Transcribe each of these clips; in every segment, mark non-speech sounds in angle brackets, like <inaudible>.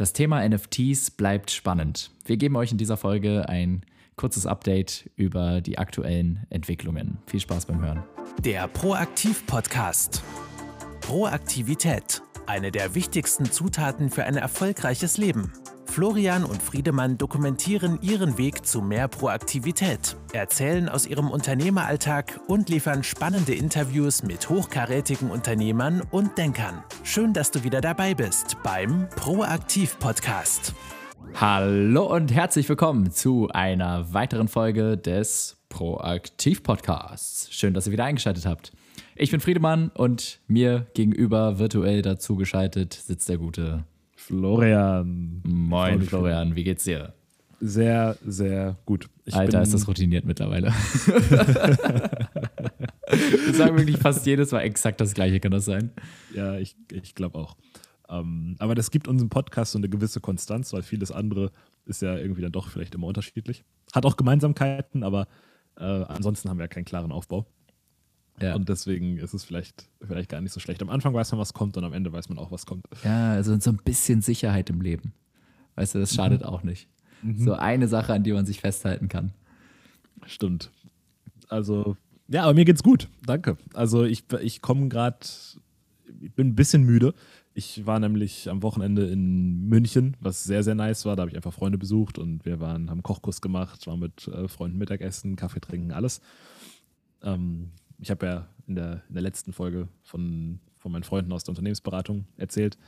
Das Thema NFTs bleibt spannend. Wir geben euch in dieser Folge ein kurzes Update über die aktuellen Entwicklungen. Viel Spaß beim Hören. Der Proaktiv-Podcast. Proaktivität. Eine der wichtigsten Zutaten für ein erfolgreiches Leben. Florian und Friedemann dokumentieren ihren Weg zu mehr Proaktivität, erzählen aus ihrem Unternehmeralltag und liefern spannende Interviews mit hochkarätigen Unternehmern und Denkern. Schön, dass du wieder dabei bist beim Proaktiv Podcast. Hallo und herzlich willkommen zu einer weiteren Folge des Proaktiv Podcasts. Schön, dass ihr wieder eingeschaltet habt. Ich bin Friedemann und mir gegenüber virtuell dazu geschaltet sitzt der gute Florian. Moin, Florian, wie geht's dir? Sehr, sehr gut. Ich Alter, ist das routiniert mittlerweile. <laughs> Wir sagen wirklich fast jedes Mal exakt das Gleiche, kann das sein? Ja, ich, ich glaube auch. Ähm, aber das gibt unserem Podcast so eine gewisse Konstanz, weil vieles andere ist ja irgendwie dann doch vielleicht immer unterschiedlich. Hat auch Gemeinsamkeiten, aber äh, ansonsten haben wir ja keinen klaren Aufbau. Ja. Und deswegen ist es vielleicht, vielleicht gar nicht so schlecht. Am Anfang weiß man, was kommt und am Ende weiß man auch, was kommt. Ja, also so ein bisschen Sicherheit im Leben. Weißt du, das schadet mhm. auch nicht. Mhm. So eine Sache, an die man sich festhalten kann. Stimmt. Also, ja, aber mir geht's gut. Danke. Also, ich, ich komme gerade, ich bin ein bisschen müde. Ich war nämlich am Wochenende in München, was sehr, sehr nice war. Da habe ich einfach Freunde besucht und wir waren, haben Kochkurs gemacht, waren mit äh, Freunden Mittagessen, Kaffee trinken, alles. Ähm, ich habe ja in der, in der letzten Folge von, von meinen Freunden aus der Unternehmensberatung erzählt.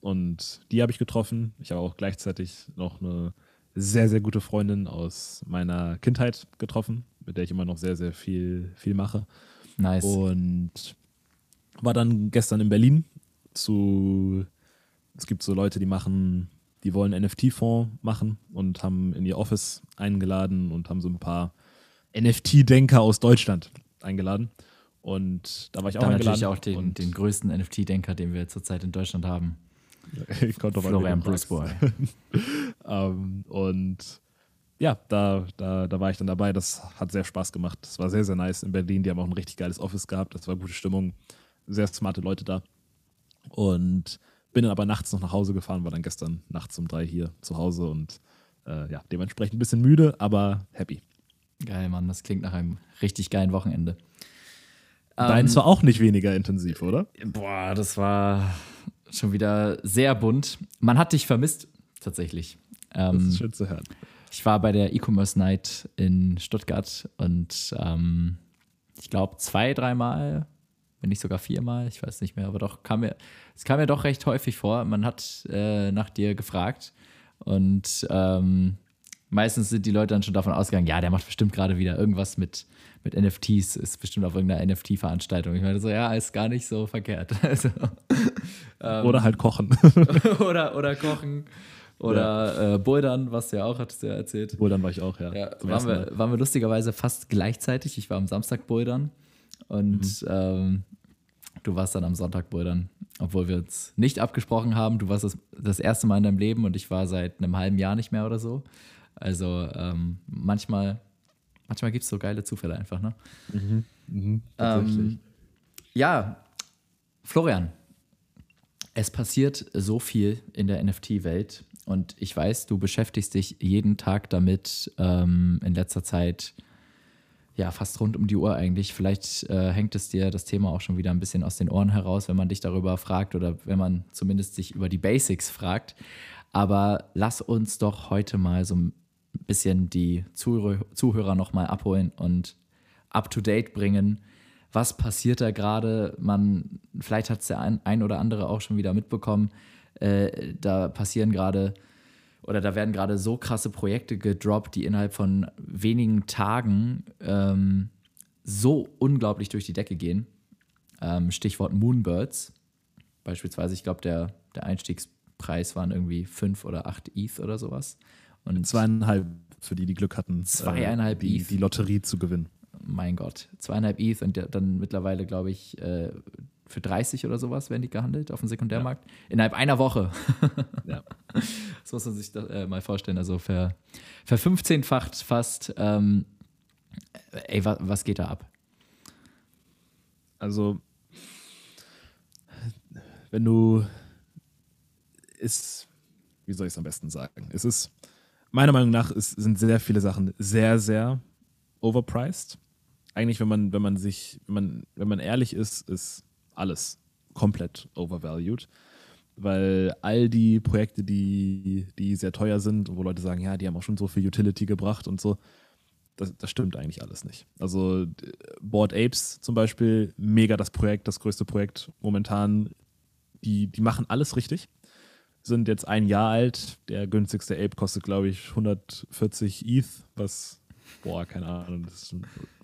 Und die habe ich getroffen. Ich habe auch gleichzeitig noch eine sehr, sehr gute Freundin aus meiner Kindheit getroffen, mit der ich immer noch sehr, sehr viel, viel mache. Nice. Und war dann gestern in Berlin zu, es gibt so Leute, die machen, die wollen NFT-Fonds machen und haben in ihr Office eingeladen und haben so ein paar NFT-Denker aus Deutschland eingeladen. Und da war ich auch Dann eingeladen. natürlich auch den, den größten NFT-Denker, den wir zurzeit in Deutschland haben. <laughs> ich konnte Florian Bruce Boy. um, und ja, da, da, da war ich dann dabei. Das hat sehr Spaß gemacht. Das war sehr, sehr nice in Berlin. Die haben auch ein richtig geiles Office gehabt. Das war gute Stimmung. Sehr smarte Leute da. Und bin dann aber nachts noch nach Hause gefahren, war dann gestern nachts um drei hier zu Hause und äh, ja, dementsprechend ein bisschen müde, aber happy. Geil, Mann. Das klingt nach einem richtig geilen Wochenende. Deins ähm, war auch nicht weniger intensiv, oder? Boah, das war schon wieder sehr bunt. Man hat dich vermisst, tatsächlich. Ähm, das ist schön zu hören. Ich war bei der E-Commerce Night in Stuttgart und ähm, ich glaube zwei, dreimal, wenn nicht sogar viermal, ich weiß nicht mehr, aber doch kam mir, es kam mir doch recht häufig vor. Man hat äh, nach dir gefragt und ähm, meistens sind die Leute dann schon davon ausgegangen, ja, der macht bestimmt gerade wieder irgendwas mit, mit NFTs, ist bestimmt auf irgendeiner NFT-Veranstaltung. Ich meine so, ja, ist gar nicht so verkehrt. <laughs> Also, ähm, oder halt kochen. <laughs> oder, oder kochen. Oder ja. äh, Bouldern, was du ja auch hattest du ja erzählt. Bouldern war ich auch, ja. ja waren, wir, waren wir lustigerweise fast gleichzeitig. Ich war am Samstag Bouldern und mhm. ähm, du warst dann am Sonntag Bouldern. Obwohl wir uns nicht abgesprochen haben. Du warst das, das erste Mal in deinem Leben und ich war seit einem halben Jahr nicht mehr oder so. Also ähm, manchmal, manchmal gibt es so geile Zufälle einfach, ne? Mhm, mhm, ähm, ja, Florian, es passiert so viel in der NFT-Welt und ich weiß, du beschäftigst dich jeden Tag damit ähm, in letzter Zeit ja fast rund um die Uhr eigentlich. Vielleicht äh, hängt es dir das Thema auch schon wieder ein bisschen aus den Ohren heraus, wenn man dich darüber fragt oder wenn man zumindest sich über die Basics fragt. Aber lass uns doch heute mal so ein bisschen die Zuhörer nochmal abholen und up to date bringen. Was passiert da gerade? Man, vielleicht hat es der ein, ein, oder andere auch schon wieder mitbekommen. Äh, da passieren gerade oder da werden gerade so krasse Projekte gedroppt, die innerhalb von wenigen Tagen ähm, so unglaublich durch die Decke gehen. Ähm, Stichwort Moonbirds. Beispielsweise, ich glaube, der, der Einstiegspreis waren irgendwie 5 oder 8 ETH oder sowas. Und zweieinhalb für die, die Glück hatten, zweieinhalb äh, die, die, Lotterie zu gewinnen. Mein Gott, zweieinhalb ETH und dann mittlerweile, glaube ich, äh, für 30 oder sowas werden die gehandelt auf dem Sekundärmarkt. Ja. Innerhalb einer Woche. <laughs> ja. Das muss man sich da, äh, mal vorstellen. Also ver, ver 15-facht fast. Ähm, ey, wa, was geht da ab? Also, wenn du ist wie soll ich es am besten sagen? Es ist, meiner Meinung nach, es sind sehr viele Sachen sehr, sehr overpriced. Eigentlich, wenn man, wenn man sich, wenn man, wenn man ehrlich ist, ist alles komplett overvalued. Weil all die Projekte, die, die sehr teuer sind wo Leute sagen, ja, die haben auch schon so viel Utility gebracht und so, das, das stimmt eigentlich alles nicht. Also Board Apes zum Beispiel, mega das Projekt, das größte Projekt momentan. Die, die machen alles richtig. Sind jetzt ein Jahr alt. Der günstigste Ape kostet, glaube ich, 140 ETH, was, boah, keine Ahnung,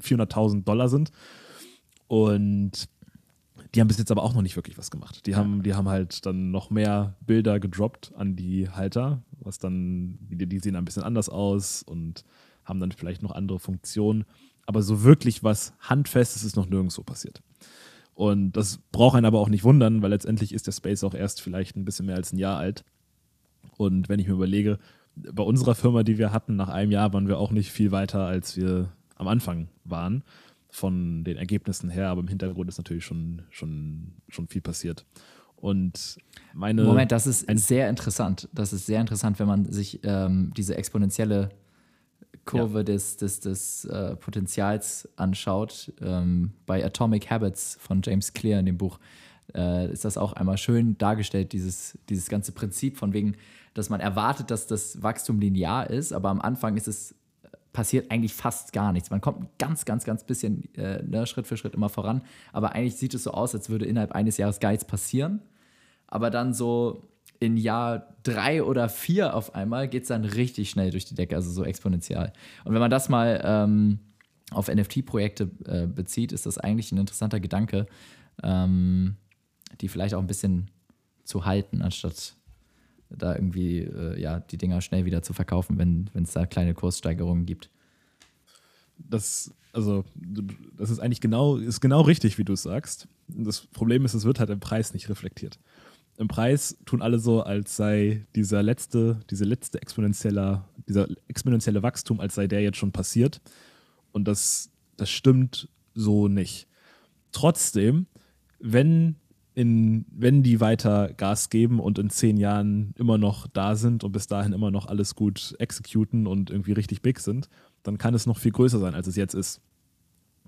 400.000 Dollar sind. Und die haben bis jetzt aber auch noch nicht wirklich was gemacht. Die haben, die haben halt dann noch mehr Bilder gedroppt an die Halter, was dann, die, die sehen ein bisschen anders aus und haben dann vielleicht noch andere Funktionen. Aber so wirklich was Handfestes ist noch nirgendwo passiert. Und das braucht einen aber auch nicht wundern, weil letztendlich ist der Space auch erst vielleicht ein bisschen mehr als ein Jahr alt. Und wenn ich mir überlege, bei unserer Firma, die wir hatten, nach einem Jahr waren wir auch nicht viel weiter, als wir am Anfang waren, von den Ergebnissen her. Aber im Hintergrund ist natürlich schon, schon, schon viel passiert. Und meine. Moment, das ist sehr interessant. Das ist sehr interessant, wenn man sich ähm, diese exponentielle Kurve ja. des, des, des äh, Potenzials anschaut. Ähm, bei Atomic Habits von James Clear in dem Buch äh, ist das auch einmal schön dargestellt, dieses, dieses ganze Prinzip von wegen, dass man erwartet, dass das Wachstum linear ist, aber am Anfang ist es passiert eigentlich fast gar nichts. Man kommt ganz, ganz, ganz bisschen äh, ne, Schritt für Schritt immer voran, aber eigentlich sieht es so aus, als würde innerhalb eines Jahres gar nichts passieren. Aber dann so in Jahr drei oder vier auf einmal geht es dann richtig schnell durch die Decke, also so exponentiell. Und wenn man das mal ähm, auf NFT-Projekte äh, bezieht, ist das eigentlich ein interessanter Gedanke, ähm, die vielleicht auch ein bisschen zu halten, anstatt da irgendwie äh, ja, die Dinger schnell wieder zu verkaufen, wenn es da kleine Kurssteigerungen gibt. Das, also, das ist eigentlich genau, ist genau richtig, wie du es sagst. Das Problem ist, es wird halt im Preis nicht reflektiert im Preis tun alle so, als sei dieser letzte, diese letzte exponentielle, dieser exponentielle Wachstum, als sei der jetzt schon passiert. Und das, das stimmt so nicht. Trotzdem, wenn, in, wenn die weiter Gas geben und in zehn Jahren immer noch da sind und bis dahin immer noch alles gut exekuten und irgendwie richtig big sind, dann kann es noch viel größer sein, als es jetzt ist.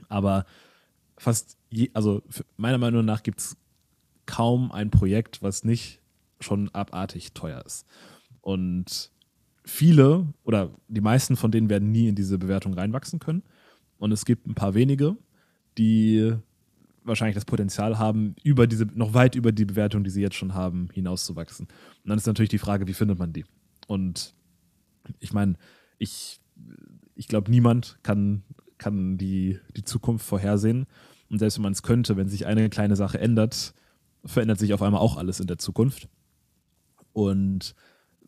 Aber fast, je, also meiner Meinung nach gibt es kaum ein Projekt, was nicht schon abartig teuer ist. Und viele oder die meisten von denen werden nie in diese Bewertung reinwachsen können. Und es gibt ein paar wenige, die wahrscheinlich das Potenzial haben, über diese, noch weit über die Bewertung, die sie jetzt schon haben, hinauszuwachsen. Und dann ist natürlich die Frage, wie findet man die? Und ich meine, ich, ich glaube, niemand kann, kann die, die Zukunft vorhersehen. Und selbst wenn man es könnte, wenn sich eine kleine Sache ändert, verändert sich auf einmal auch alles in der Zukunft. Und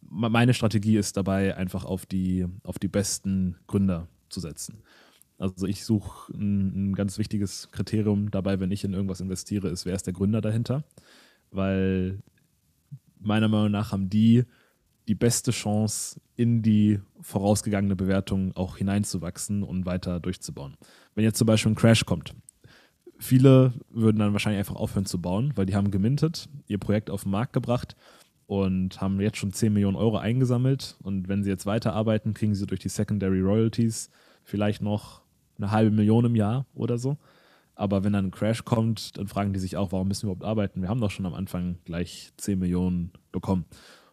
meine Strategie ist dabei, einfach auf die, auf die besten Gründer zu setzen. Also ich suche ein, ein, ganz wichtiges Kriterium dabei, wenn ich in irgendwas investiere, ist, wer ist der Gründer dahinter? Weil meiner Meinung nach haben die die beste Chance, in die vorausgegangene Bewertung auch hineinzuwachsen und weiter durchzubauen. Wenn jetzt zum Beispiel ein Crash kommt, Viele würden dann wahrscheinlich einfach aufhören zu bauen, weil die haben gemintet, ihr Projekt auf den Markt gebracht und haben jetzt schon 10 Millionen Euro eingesammelt. Und wenn sie jetzt weiterarbeiten, kriegen sie durch die Secondary Royalties vielleicht noch eine halbe Million im Jahr oder so. Aber wenn dann ein Crash kommt, dann fragen die sich auch, warum müssen wir überhaupt arbeiten? Wir haben doch schon am Anfang gleich 10 Millionen bekommen.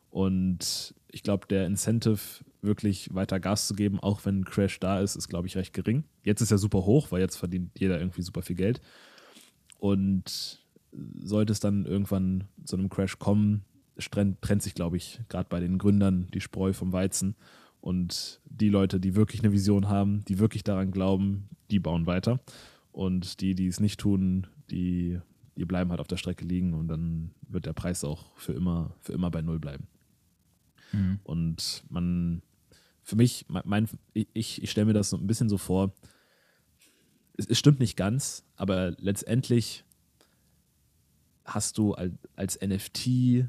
Und ich glaube, der Incentive, wirklich weiter Gas zu geben, auch wenn ein Crash da ist, ist, glaube ich, recht gering. Jetzt ist er super hoch, weil jetzt verdient jeder irgendwie super viel Geld. Und sollte es dann irgendwann zu einem Crash kommen, trennt, sich, glaube ich, gerade bei den Gründern die Spreu vom Weizen. Und die Leute, die wirklich eine Vision haben, die wirklich daran glauben, die bauen weiter. Und die, die es nicht tun, die, die bleiben halt auf der Strecke liegen und dann wird der Preis auch für immer, für immer bei Null bleiben. Mhm. Und man, für mich, mein, ich, ich stelle mir das so ein bisschen so vor, es, es, stimmt nicht ganz, aber letztendlich hast du als, als NFT,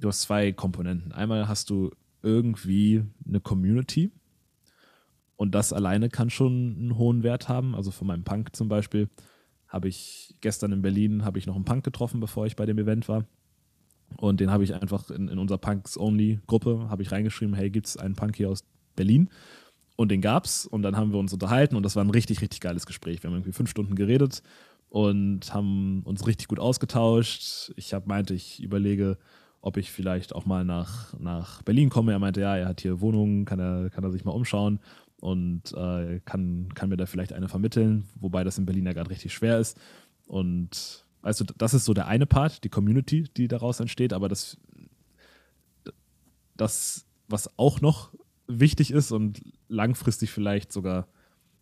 du hast zwei Komponenten. Einmal hast du irgendwie eine Community und das alleine kann schon einen hohen Wert haben. Also von meinem Punk zum Beispiel habe ich gestern in Berlin habe ich noch einen Punk getroffen, bevor ich bei dem Event war. Und den habe ich einfach in, in unserer Punks-Only-Gruppe habe ich reingeschrieben, hey, gibt es einen Punk hier aus Berlin? Und den gab's und dann haben wir uns unterhalten und das war ein richtig, richtig geiles Gespräch. Wir haben irgendwie fünf Stunden geredet und haben uns richtig gut ausgetauscht. Ich habe meinte, ich überlege, ob ich vielleicht auch mal nach, nach Berlin komme. Er meinte, ja, er hat hier Wohnungen, kann er, kann er sich mal umschauen und äh, kann, kann mir da vielleicht eine vermitteln, wobei das in Berlin ja gerade richtig schwer ist. Und du, das ist so der eine Part, die Community, die daraus entsteht, aber das, das was auch noch wichtig ist und langfristig vielleicht sogar,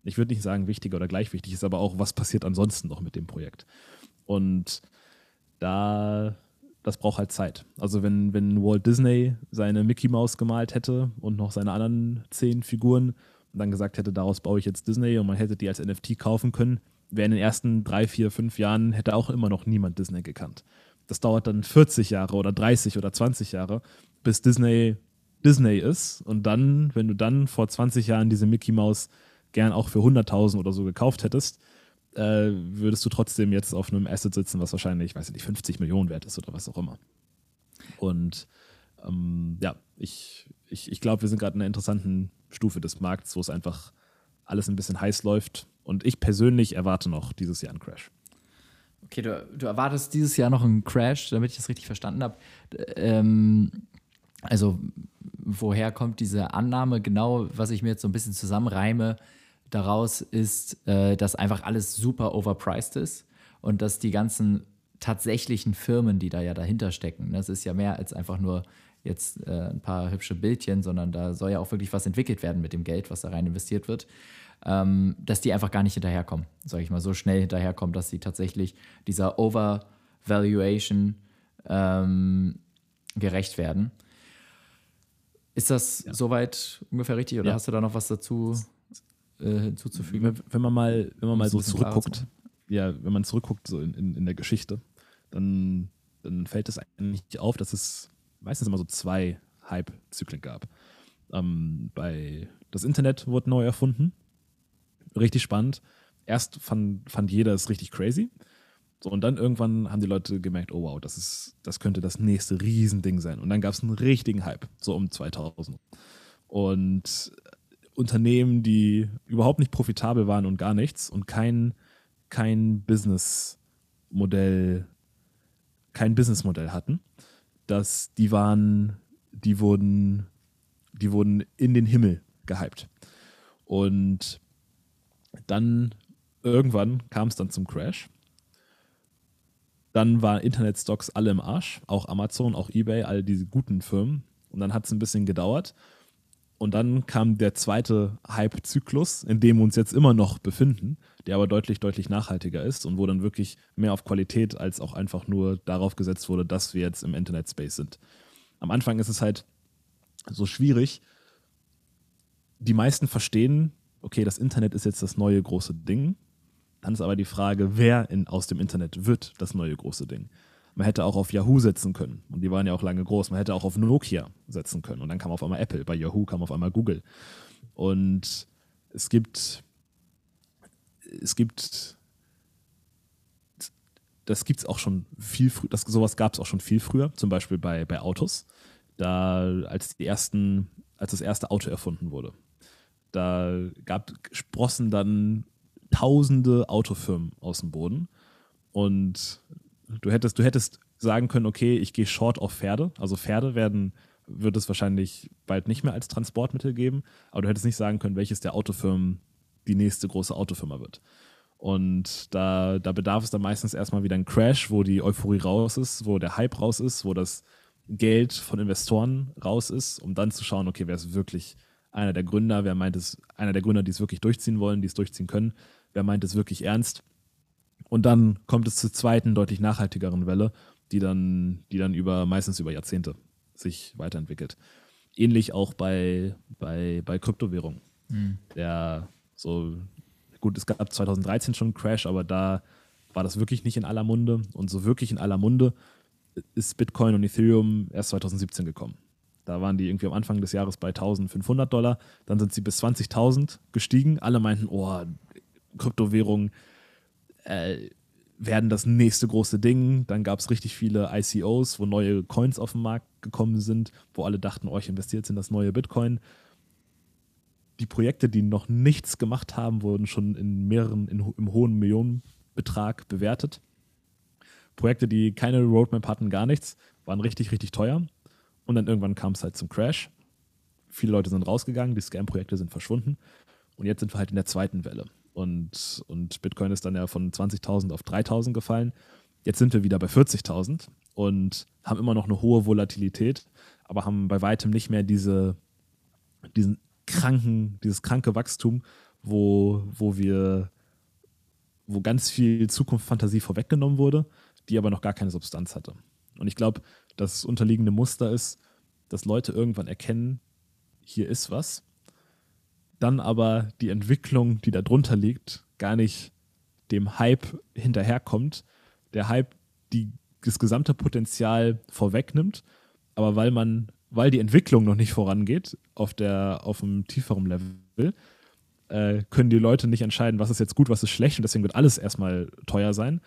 ich würde nicht sagen wichtiger oder gleich wichtig ist, aber auch, was passiert ansonsten noch mit dem Projekt. Und da, das braucht halt Zeit. Also wenn, wenn Walt Disney seine Mickey Mouse gemalt hätte und noch seine anderen zehn Figuren und dann gesagt hätte, daraus baue ich jetzt Disney und man hätte die als NFT kaufen können, wäre in den ersten drei, vier, fünf Jahren hätte auch immer noch niemand Disney gekannt. Das dauert dann 40 Jahre oder 30 oder 20 Jahre, bis Disney Disney ist. Und dann, wenn du dann vor 20 Jahren diese Mickey Mouse gern auch für 100.000 oder so gekauft hättest, äh, würdest du trotzdem jetzt auf einem Asset sitzen, was wahrscheinlich, ich weiß nicht, 50 Millionen wert ist oder was auch immer. Und ähm, ja, ich, ich, ich glaube, wir sind gerade in einer interessanten Stufe des Markts, wo es einfach alles ein bisschen heiß läuft. Und ich persönlich erwarte noch dieses Jahr einen Crash. Okay, du, du erwartest dieses Jahr noch einen Crash, damit ich das richtig verstanden habe. Ähm, also woher kommt diese Annahme? Genau, was ich mir jetzt so ein bisschen zusammenreime daraus, ist, äh, dass einfach alles super overpriced ist und dass die ganzen tatsächlichen Firmen, die da ja dahinter stecken, das ist ja mehr als einfach nur jetzt äh, ein paar hübsche Bildchen, sondern da soll ja auch wirklich was entwickelt werden mit dem Geld, was da rein investiert wird, ähm, dass die einfach gar nicht hinterherkommen, sage ich mal, so schnell hinterherkommen, dass sie tatsächlich dieser Overvaluation ähm, gerecht werden. Ist das ja. soweit ungefähr richtig oder ja. hast du da noch was dazu äh, hinzuzufügen? Wenn man mal, wenn man mal so zurückguckt, ja, wenn man zurückguckt so in, in, in der Geschichte, dann, dann fällt es eigentlich auf, dass es meistens immer so zwei Hype-Zyklen gab. Ähm, bei das Internet wurde neu erfunden. Richtig spannend. Erst fand, fand jeder es richtig crazy. So, und dann irgendwann haben die Leute gemerkt, oh wow, das, ist, das könnte das nächste Riesending sein. Und dann gab es einen richtigen Hype, so um 2000. Und Unternehmen, die überhaupt nicht profitabel waren und gar nichts und kein, kein Businessmodell, kein Businessmodell hatten, dass die waren, die wurden, die wurden in den Himmel gehypt. Und dann irgendwann kam es dann zum Crash dann waren Internetstocks alle im Arsch, auch Amazon, auch eBay, all diese guten Firmen. Und dann hat es ein bisschen gedauert. Und dann kam der zweite Hype-Zyklus, in dem wir uns jetzt immer noch befinden, der aber deutlich, deutlich nachhaltiger ist und wo dann wirklich mehr auf Qualität als auch einfach nur darauf gesetzt wurde, dass wir jetzt im Internet-Space sind. Am Anfang ist es halt so schwierig. Die meisten verstehen, okay, das Internet ist jetzt das neue große Ding. Dann ist aber die Frage, wer in, aus dem Internet wird das neue große Ding. Man hätte auch auf Yahoo setzen können. Und die waren ja auch lange groß. Man hätte auch auf Nokia setzen können. Und dann kam auf einmal Apple. Bei Yahoo kam auf einmal Google. Und es gibt, es gibt, das gibt es auch schon viel früher, sowas gab es auch schon viel früher, zum Beispiel bei, bei Autos. Da, als die ersten, als das erste Auto erfunden wurde, da gab, sprossen dann tausende Autofirmen aus dem Boden. Und du hättest, du hättest sagen können, okay, ich gehe short auf Pferde. Also Pferde werden, wird es wahrscheinlich bald nicht mehr als Transportmittel geben, aber du hättest nicht sagen können, welches der Autofirmen die nächste große Autofirma wird. Und da, da bedarf es dann meistens erstmal wieder ein Crash, wo die Euphorie raus ist, wo der Hype raus ist, wo das Geld von Investoren raus ist, um dann zu schauen, okay, wer ist wirklich einer der Gründer, wer meint es, einer der Gründer, die es wirklich durchziehen wollen, die es durchziehen können wer meint es wirklich ernst. Und dann kommt es zur zweiten, deutlich nachhaltigeren Welle, die dann, die dann über, meistens über Jahrzehnte sich weiterentwickelt. Ähnlich auch bei, bei, bei Kryptowährungen. Mhm. Der so, gut, es gab 2013 schon einen Crash, aber da war das wirklich nicht in aller Munde. Und so wirklich in aller Munde ist Bitcoin und Ethereum erst 2017 gekommen. Da waren die irgendwie am Anfang des Jahres bei 1500 Dollar, dann sind sie bis 20.000 gestiegen. Alle meinten, oh, Kryptowährungen, äh, werden das nächste große Ding. Dann gab es richtig viele ICOs, wo neue Coins auf den Markt gekommen sind, wo alle dachten, euch oh, investiert in das neue Bitcoin. Die Projekte, die noch nichts gemacht haben, wurden schon in mehreren, in, im hohen Millionenbetrag bewertet. Projekte, die keine Roadmap hatten, gar nichts, waren richtig, richtig teuer. Und dann irgendwann kam es halt zum Crash. Viele Leute sind rausgegangen, die Scam-Projekte sind verschwunden. Und jetzt sind wir halt in der zweiten Welle. Und, und Bitcoin ist dann ja von 20.000 auf 3.000 gefallen. Jetzt sind wir wieder bei 40.000 und haben immer noch eine hohe Volatilität, aber haben bei weitem nicht mehr diese, diesen kranken, dieses kranke Wachstum, wo, wo wir, wo ganz viel Zukunftsfantasie vorweggenommen wurde, die aber noch gar keine Substanz hatte. Und ich glaube, das unterliegende Muster ist, dass Leute irgendwann erkennen, hier ist was dann aber die Entwicklung, die da drunter liegt, gar nicht dem Hype hinterherkommt. Der Hype die, das gesamte Potenzial vorwegnimmt, aber weil man, weil die Entwicklung noch nicht vorangeht auf der, auf einem tieferen Level, äh, können die Leute nicht entscheiden, was ist jetzt gut, was ist schlecht und deswegen wird alles erstmal teuer sein.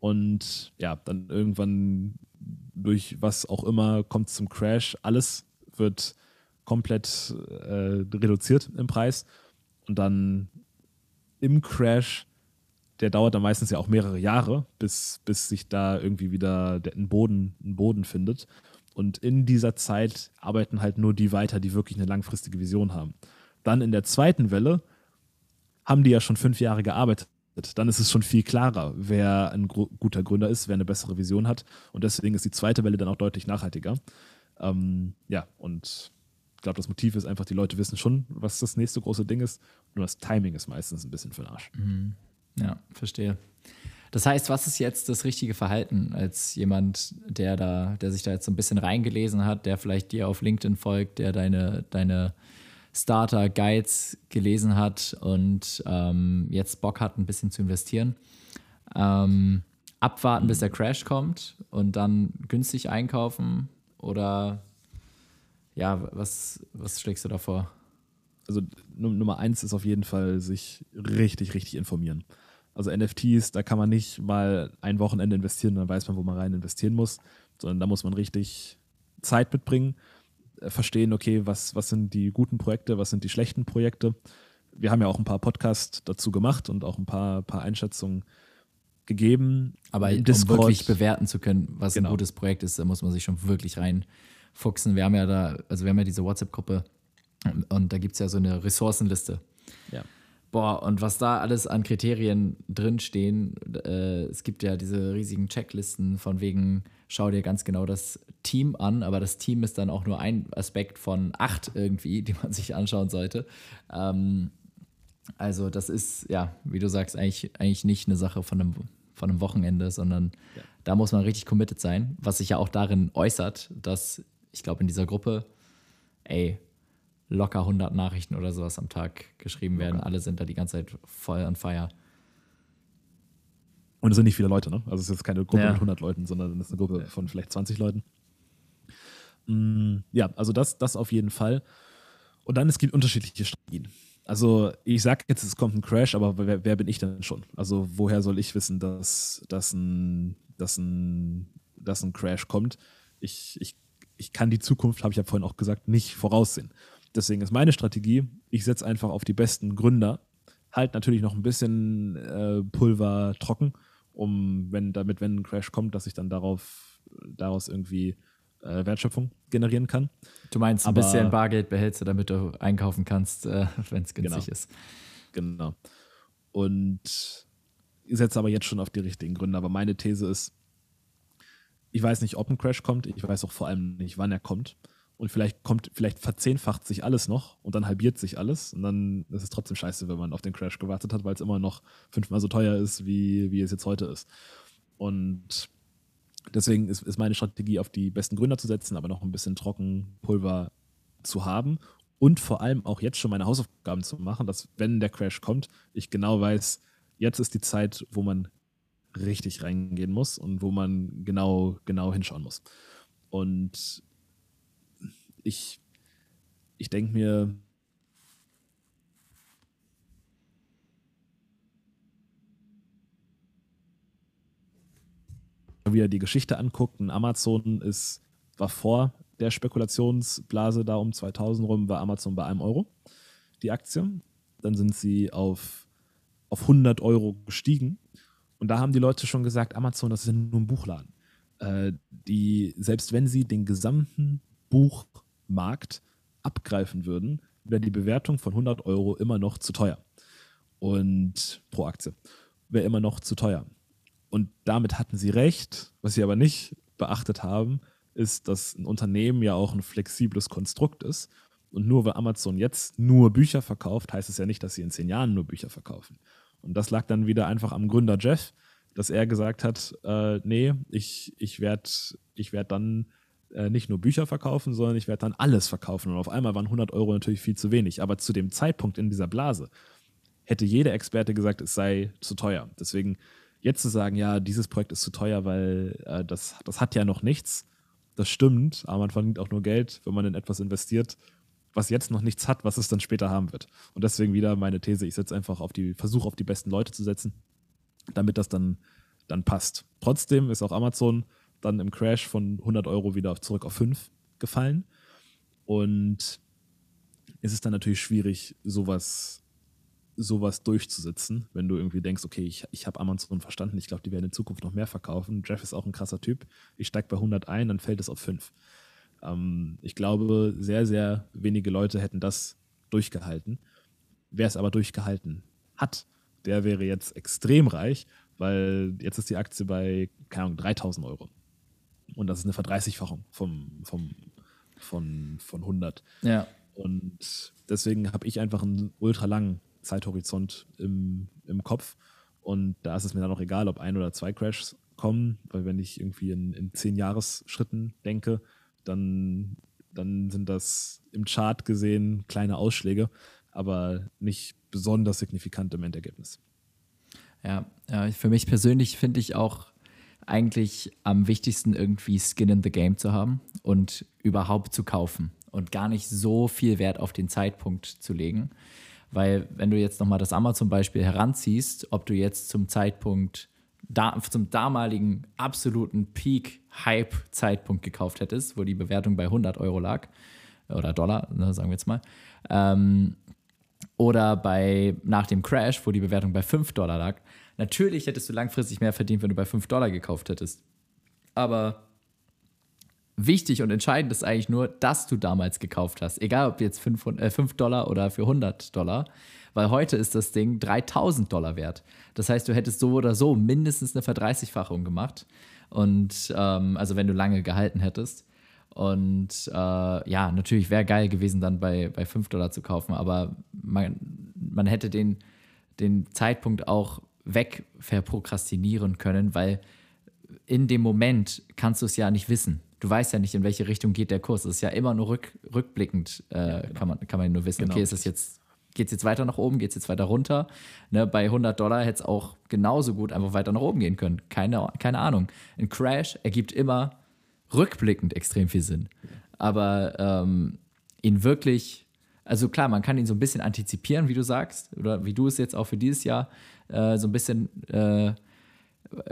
Und ja, dann irgendwann durch was auch immer kommt zum Crash, alles wird komplett äh, reduziert im Preis. Und dann im Crash, der dauert dann meistens ja auch mehrere Jahre, bis, bis sich da irgendwie wieder ein Boden, ein Boden findet. Und in dieser Zeit arbeiten halt nur die weiter, die wirklich eine langfristige Vision haben. Dann in der zweiten Welle haben die ja schon fünf Jahre gearbeitet. Dann ist es schon viel klarer, wer ein guter Gründer ist, wer eine bessere Vision hat. Und deswegen ist die zweite Welle dann auch deutlich nachhaltiger. Ähm, ja, und glaube, das Motiv ist einfach, die Leute wissen schon, was das nächste große Ding ist. Nur das Timing ist meistens ein bisschen für den Arsch. Mhm. Ja, verstehe. Das heißt, was ist jetzt das richtige Verhalten als jemand, der da, der sich da jetzt so ein bisschen reingelesen hat, der vielleicht dir auf LinkedIn folgt, der deine, deine Starter-Guides gelesen hat und ähm, jetzt Bock hat, ein bisschen zu investieren? Ähm, abwarten, bis der Crash kommt und dann günstig einkaufen oder ja, was, was schlägst du da vor? Also Nummer eins ist auf jeden Fall sich richtig, richtig informieren. Also NFTs, da kann man nicht mal ein Wochenende investieren, dann weiß man, wo man rein investieren muss, sondern da muss man richtig Zeit mitbringen, verstehen, okay, was, was sind die guten Projekte, was sind die schlechten Projekte. Wir haben ja auch ein paar Podcasts dazu gemacht und auch ein paar, paar Einschätzungen gegeben. Aber um wirklich bewerten zu können, was genau. ein gutes Projekt ist, da muss man sich schon wirklich rein fuchsen. Wir haben ja da, also wir haben ja diese WhatsApp-Gruppe und da gibt es ja so eine Ressourcenliste. Ja. Boah, und was da alles an Kriterien drinstehen, äh, es gibt ja diese riesigen Checklisten von wegen, schau dir ganz genau das Team an, aber das Team ist dann auch nur ein Aspekt von acht irgendwie, <laughs> die man sich anschauen sollte. Ähm, also das ist, ja, wie du sagst, eigentlich, eigentlich nicht eine Sache von einem, von einem Wochenende, sondern ja. da muss man richtig committed sein, was sich ja auch darin äußert, dass ich glaube, in dieser Gruppe, ey, locker 100 Nachrichten oder sowas am Tag geschrieben werden. Alle sind da die ganze Zeit voll an Feier. Und es sind nicht viele Leute, ne? Also es ist jetzt keine Gruppe ja. mit 100 Leuten, sondern es ist eine Gruppe von vielleicht 20 Leuten. Mm, ja, also das, das auf jeden Fall. Und dann, es gibt unterschiedliche Strategien. Also ich sage jetzt, es kommt ein Crash, aber wer, wer, bin ich denn schon? Also woher soll ich wissen, dass, dass, ein, dass, ein, dass ein Crash kommt? Ich, ich ich kann die Zukunft, habe ich ja vorhin auch gesagt, nicht voraussehen. Deswegen ist meine Strategie, ich setze einfach auf die besten Gründer, halt natürlich noch ein bisschen äh, Pulver trocken, um, wenn damit, wenn ein Crash kommt, dass ich dann darauf, daraus irgendwie äh, Wertschöpfung generieren kann. Du meinst, ein bisschen Bargeld behältst du, damit du einkaufen kannst, äh, <laughs> wenn es günstig genau. ist. Genau. Und ich setze aber jetzt schon auf die richtigen Gründe. Aber meine These ist, ich weiß nicht, ob ein Crash kommt, ich weiß auch vor allem nicht, wann er kommt. Und vielleicht kommt, vielleicht verzehnfacht sich alles noch und dann halbiert sich alles. Und dann ist es trotzdem scheiße, wenn man auf den Crash gewartet hat, weil es immer noch fünfmal so teuer ist, wie, wie es jetzt heute ist. Und deswegen ist, ist meine Strategie, auf die besten Gründer zu setzen, aber noch ein bisschen Trockenpulver zu haben und vor allem auch jetzt schon meine Hausaufgaben zu machen, dass wenn der Crash kommt, ich genau weiß, jetzt ist die Zeit, wo man richtig reingehen muss und wo man genau, genau hinschauen muss. Und ich, ich denke mir, wieder die Geschichte anguckt, ein Amazon ist, war vor der Spekulationsblase da um 2000 rum, war Amazon bei einem Euro, die Aktie. Dann sind sie auf, auf 100 Euro gestiegen. Und da haben die Leute schon gesagt, Amazon, das ist nur ein Buchladen. Äh, die, selbst wenn sie den gesamten Buchmarkt abgreifen würden, wäre die Bewertung von 100 Euro immer noch zu teuer. Und pro Aktie wäre immer noch zu teuer. Und damit hatten sie recht. Was sie aber nicht beachtet haben, ist, dass ein Unternehmen ja auch ein flexibles Konstrukt ist. Und nur weil Amazon jetzt nur Bücher verkauft, heißt es ja nicht, dass sie in zehn Jahren nur Bücher verkaufen. Und das lag dann wieder einfach am Gründer Jeff, dass er gesagt hat, äh, nee, ich, ich werde ich werd dann äh, nicht nur Bücher verkaufen, sondern ich werde dann alles verkaufen. Und auf einmal waren 100 Euro natürlich viel zu wenig. Aber zu dem Zeitpunkt in dieser Blase hätte jeder Experte gesagt, es sei zu teuer. Deswegen jetzt zu sagen, ja, dieses Projekt ist zu teuer, weil äh, das, das hat ja noch nichts, das stimmt, aber man verdient auch nur Geld, wenn man in etwas investiert, was jetzt noch nichts hat, was es dann später haben wird. Und deswegen wieder meine These, ich setze einfach auf die, versuche auf die besten Leute zu setzen, damit das dann, dann passt. Trotzdem ist auch Amazon dann im Crash von 100 Euro wieder zurück auf 5 gefallen. Und es ist dann natürlich schwierig, sowas, sowas durchzusetzen, wenn du irgendwie denkst, okay, ich, ich habe Amazon verstanden, ich glaube, die werden in Zukunft noch mehr verkaufen. Jeff ist auch ein krasser Typ. Ich steige bei 100 ein, dann fällt es auf 5. Ähm, ich glaube, sehr, sehr wenige Leute hätten das durchgehalten. Wer es aber durchgehalten hat, der wäre jetzt extrem reich, weil jetzt ist die Aktie bei, keine Ahnung, 3000 Euro. Und das ist eine Verdreißigfachung vom, vom, von, von 100. Ja. Und deswegen habe ich einfach einen ultra langen Zeithorizont im, im Kopf. Und da ist es mir dann auch egal, ob ein oder zwei Crashs kommen, weil wenn ich irgendwie in, in zehn Jahresschritten denke, dann, dann sind das im Chart gesehen kleine Ausschläge, aber nicht besonders signifikant im Endergebnis. Ja, ja für mich persönlich finde ich auch eigentlich am wichtigsten irgendwie Skin in the Game zu haben und überhaupt zu kaufen und gar nicht so viel Wert auf den Zeitpunkt zu legen. Weil wenn du jetzt nochmal das Amazon-Beispiel heranziehst, ob du jetzt zum Zeitpunkt, da, zum damaligen absoluten Peak-Hype-Zeitpunkt gekauft hättest, wo die Bewertung bei 100 Euro lag, oder Dollar, ne, sagen wir jetzt mal, ähm, oder bei nach dem Crash, wo die Bewertung bei 5 Dollar lag, Natürlich hättest du langfristig mehr verdient, wenn du bei 5 Dollar gekauft hättest. Aber wichtig und entscheidend ist eigentlich nur, dass du damals gekauft hast. Egal ob jetzt 5, äh, 5 Dollar oder für 100 Dollar. Weil heute ist das Ding 3000 Dollar wert. Das heißt, du hättest so oder so mindestens eine Verdreißigfachung gemacht. Und ähm, also wenn du lange gehalten hättest. Und äh, ja, natürlich wäre geil gewesen, dann bei, bei 5 Dollar zu kaufen, aber man, man hätte den, den Zeitpunkt auch wegverprokrastinieren können, weil in dem Moment kannst du es ja nicht wissen. Du weißt ja nicht, in welche Richtung geht der Kurs. Es ist ja immer nur rück, rückblickend, äh, ja, genau. kann, man, kann man nur wissen, genau. okay, ist es jetzt, geht es jetzt weiter nach oben, geht es jetzt weiter runter? Ne, bei 100 Dollar hätte es auch genauso gut einfach weiter nach oben gehen können. Keine, keine Ahnung. Ein Crash ergibt immer rückblickend extrem viel Sinn. Aber ähm, ihn wirklich, also klar, man kann ihn so ein bisschen antizipieren, wie du sagst, oder wie du es jetzt auch für dieses Jahr äh, so ein bisschen äh,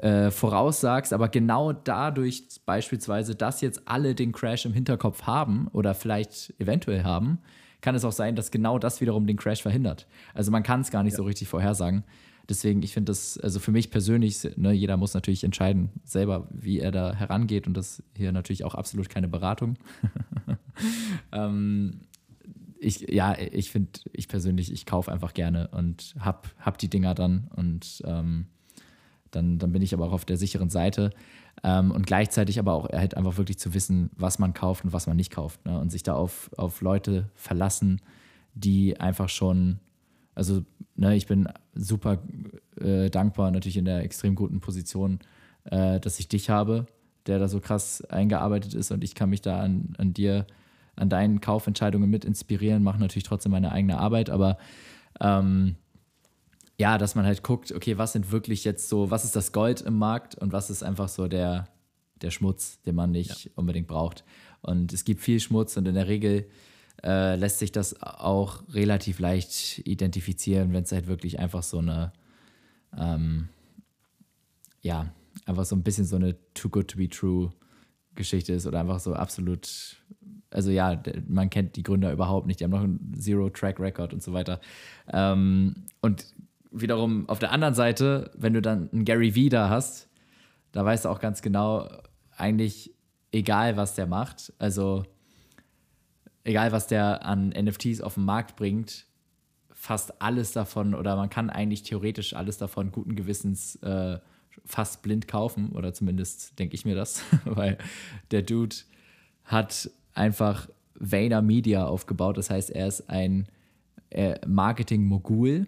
äh, voraussagst, aber genau dadurch beispielsweise, dass jetzt alle den Crash im Hinterkopf haben oder vielleicht eventuell haben, kann es auch sein, dass genau das wiederum den Crash verhindert. Also man kann es gar nicht ja. so richtig vorhersagen. Deswegen, ich finde das, also für mich persönlich, ne, jeder muss natürlich entscheiden selber, wie er da herangeht und das hier natürlich auch absolut keine Beratung. <laughs> ähm, ich, ja, ich finde, ich persönlich, ich kaufe einfach gerne und hab, hab die Dinger dann und ähm, dann, dann bin ich aber auch auf der sicheren Seite. Ähm, und gleichzeitig aber auch halt einfach wirklich zu wissen, was man kauft und was man nicht kauft. Ne? Und sich da auf, auf Leute verlassen, die einfach schon, also ne, ich bin super äh, dankbar, natürlich in der extrem guten Position, äh, dass ich dich habe, der da so krass eingearbeitet ist und ich kann mich da an, an dir an deinen Kaufentscheidungen mit inspirieren, mache natürlich trotzdem meine eigene Arbeit, aber ähm, ja, dass man halt guckt, okay, was sind wirklich jetzt so, was ist das Gold im Markt und was ist einfach so der, der Schmutz, den man nicht ja. unbedingt braucht. Und es gibt viel Schmutz und in der Regel äh, lässt sich das auch relativ leicht identifizieren, wenn es halt wirklich einfach so eine, ähm, ja, einfach so ein bisschen so eine Too Good to Be True Geschichte ist oder einfach so absolut, also ja, man kennt die Gründer überhaupt nicht, die haben noch einen Zero Track Record und so weiter. Ähm, und wiederum auf der anderen Seite, wenn du dann einen Gary Vee da hast, da weißt du auch ganz genau, eigentlich egal, was der macht, also egal, was der an NFTs auf den Markt bringt, fast alles davon oder man kann eigentlich theoretisch alles davon guten Gewissens äh, fast blind kaufen oder zumindest denke ich mir das, <laughs> weil der Dude hat einfach Vayner Media aufgebaut. Das heißt, er ist ein äh, Marketing-Mogul.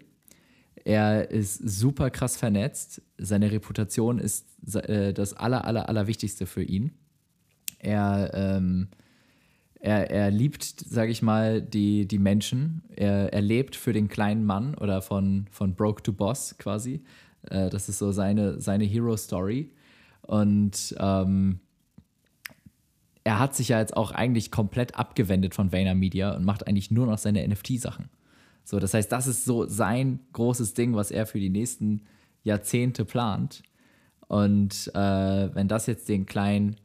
Er ist super krass vernetzt. Seine Reputation ist äh, das aller, aller, allerwichtigste für ihn. Er, ähm, er, er liebt, sage ich mal, die, die Menschen. Er, er lebt für den kleinen Mann oder von, von Broke to Boss quasi. Äh, das ist so seine, seine Hero-Story. Und ähm, er hat sich ja jetzt auch eigentlich komplett abgewendet von Vayner Media und macht eigentlich nur noch seine NFT-Sachen. So, das heißt, das ist so sein großes Ding, was er für die nächsten Jahrzehnte plant. Und äh, wenn das jetzt den kleinen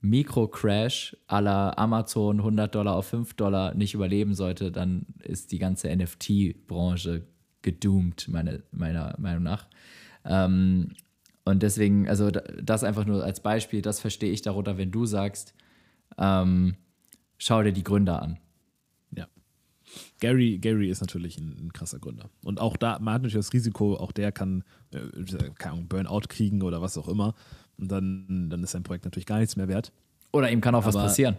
Mikro-Crash la Amazon 100 Dollar auf 5 Dollar nicht überleben sollte, dann ist die ganze NFT-Branche gedoomt, meine, meiner Meinung nach. Ähm, und deswegen, also das einfach nur als Beispiel, das verstehe ich darunter, wenn du sagst, ähm, schau dir die Gründer an. Ja. Gary, Gary ist natürlich ein, ein krasser Gründer. Und auch da, man hat natürlich das Risiko, auch der kann, äh, Ahnung, Burnout kriegen oder was auch immer. Und dann, dann ist sein Projekt natürlich gar nichts mehr wert. Oder ihm kann auch Aber was passieren.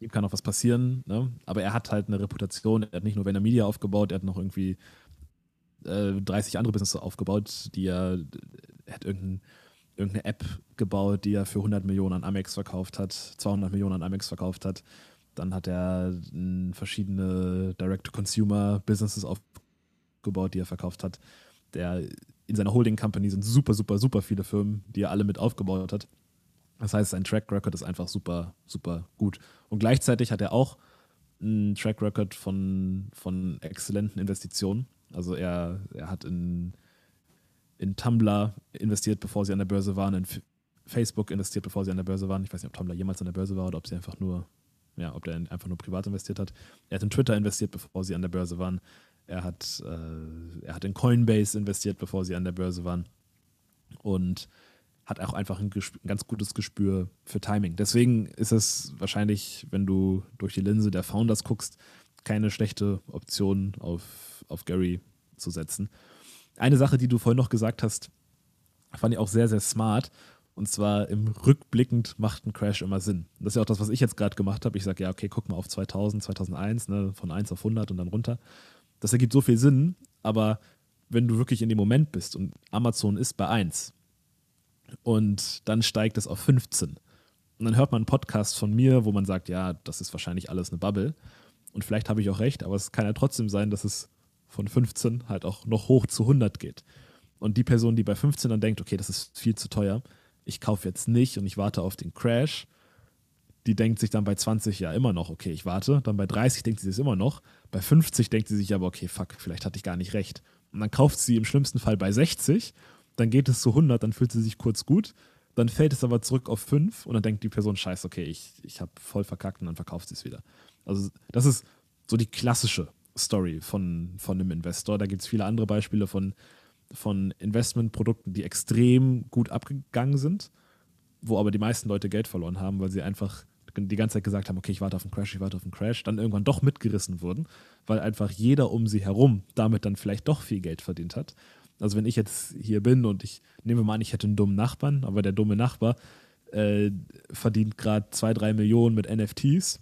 Ihm kann auch was passieren, ne? aber er hat halt eine Reputation. Er hat nicht nur Vayner Media aufgebaut, er hat noch irgendwie 30 äh, andere Businesses aufgebaut, die er, er hat irgendein, irgendeine App gebaut, die er für 100 Millionen an Amex verkauft hat, 200 Millionen an Amex verkauft hat. Dann hat er verschiedene Direct-to-Consumer-Businesses aufgebaut, die er verkauft hat. Der, in seiner Holding-Company sind super, super, super viele Firmen, die er alle mit aufgebaut hat. Das heißt, sein Track Record ist einfach super, super gut. Und gleichzeitig hat er auch einen Track Record von, von exzellenten Investitionen. Also er, er hat in, in Tumblr investiert, bevor sie an der Börse waren, in Facebook investiert, bevor sie an der Börse waren. Ich weiß nicht, ob Tumblr jemals an der Börse war oder ob sie einfach nur, ja, ob der einfach nur privat investiert hat. Er hat in Twitter investiert, bevor sie an der Börse waren. Er hat, äh, er hat in Coinbase investiert, bevor sie an der Börse waren. Und hat auch einfach ein, ein, ganz gutes Gespür für Timing. Deswegen ist es wahrscheinlich, wenn du durch die Linse der Founders guckst, keine schlechte Option auf, auf Gary zu setzen. Eine Sache, die du vorhin noch gesagt hast, fand ich auch sehr, sehr smart. Und zwar im Rückblickend macht ein Crash immer Sinn. Das ist ja auch das, was ich jetzt gerade gemacht habe. Ich sage, ja, okay, guck mal auf 2000, 2001, ne, von 1 auf 100 und dann runter. Das ergibt so viel Sinn, aber wenn du wirklich in dem Moment bist und Amazon ist bei 1 und dann steigt es auf 15 und dann hört man einen Podcast von mir, wo man sagt, ja, das ist wahrscheinlich alles eine Bubble und vielleicht habe ich auch recht, aber es kann ja trotzdem sein, dass es von 15 halt auch noch hoch zu 100 geht. Und die Person, die bei 15 dann denkt, okay, das ist viel zu teuer, ich kaufe jetzt nicht und ich warte auf den Crash, die denkt sich dann bei 20 ja immer noch, okay, ich warte. Dann bei 30 denkt sie es immer noch. Bei 50 denkt sie sich aber, okay, fuck, vielleicht hatte ich gar nicht recht. Und dann kauft sie im schlimmsten Fall bei 60, dann geht es zu 100, dann fühlt sie sich kurz gut, dann fällt es aber zurück auf 5 und dann denkt die Person, scheiße, okay, ich, ich habe voll verkackt und dann verkauft sie es wieder. Also das ist so die klassische Story von, von einem Investor. Da gibt es viele andere Beispiele von, von Investmentprodukten, die extrem gut abgegangen sind, wo aber die meisten Leute Geld verloren haben, weil sie einfach die ganze Zeit gesagt haben, okay, ich warte auf einen Crash, ich warte auf einen Crash, dann irgendwann doch mitgerissen wurden, weil einfach jeder um sie herum damit dann vielleicht doch viel Geld verdient hat. Also wenn ich jetzt hier bin und ich nehme mal an, ich hätte einen dummen Nachbarn, aber der dumme Nachbar äh, verdient gerade zwei, drei Millionen mit NFTs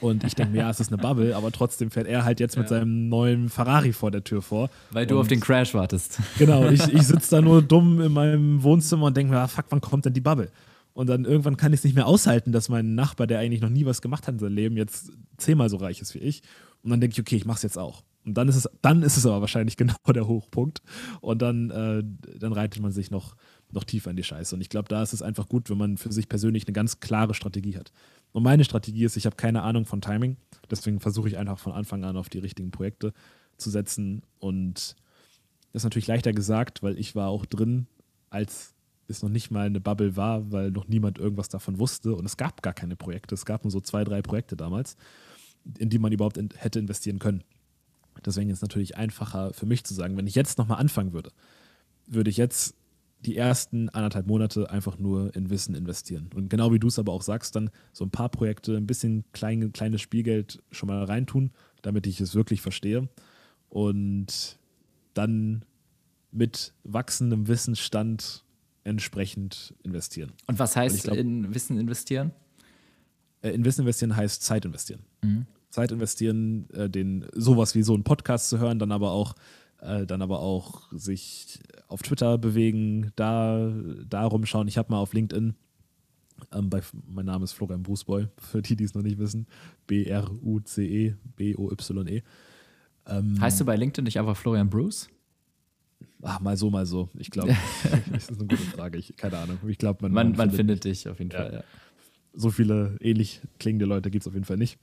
und ich denke mir, ja, es ist eine Bubble, aber trotzdem fährt er halt jetzt mit ja. seinem neuen Ferrari vor der Tür vor. Weil du auf den Crash wartest. <laughs> Genau, ich, ich sitze da nur dumm in meinem Wohnzimmer und denke mir, ah, fuck, wann kommt denn die Bubble? Und dann irgendwann kann ich es nicht mehr aushalten, dass mein Nachbar, der eigentlich noch nie was gemacht hat in seinem Leben, jetzt zehnmal so reich ist wie ich. Und dann denke ich, okay, ich mache es jetzt auch. Und dann ist es, dann ist es aber wahrscheinlich <laughs> genau der Hochpunkt. Und dann, äh, dann reitet man sich noch, noch tiefer in die Scheiße. Und ich glaube, da ist es einfach gut, wenn man für sich persönlich eine ganz klare Strategie hat. Und meine Strategie ist, ich habe keine Ahnung von Timing. Deswegen versuche ich einfach von Anfang an auf die richtigen Projekte zu setzen. Und das ist natürlich leichter gesagt, weil ich war auch drin, als es noch nicht mal eine Bubble war, weil noch niemand irgendwas davon wusste und es gab gar keine Projekte. Es gab nur so zwei, drei Projekte damals, in die man überhaupt in, hätte investieren können. Deswegen ist es natürlich einfacher für mich zu sagen, wenn ich jetzt nochmal anfangen würde, würde ich jetzt die ersten anderthalb Monate einfach nur in Wissen investieren. Und genau wie du es aber auch sagst, dann so ein paar Projekte, ein bisschen klein, kleines Spielgeld schon mal reintun, damit ich es wirklich verstehe. Und dann mit wachsendem Wissensstand entsprechend investieren. Und was heißt glaub, in Wissen investieren? Äh, in Wissen investieren heißt Zeit investieren. Mhm. Zeit investieren, äh, den sowas wie so einen Podcast zu hören, dann aber auch äh, dann aber auch sich auf Twitter bewegen, da, da rumschauen. Ich habe mal auf LinkedIn, ähm, bei, mein Name ist Florian Bruceboy, <laughs> für die, die es noch nicht wissen, B-R-U-C-E, B-O-Y-E. Ähm, heißt du bei LinkedIn nicht einfach Florian Bruce? Ach, mal so, mal so. Ich glaube, <laughs> das ist eine gute Frage. Ich, keine Ahnung. Ich glaube, man, man, man, man, findet, findet dich auf jeden ja. Fall. Ja. So viele ähnlich klingende Leute gibt es auf jeden Fall nicht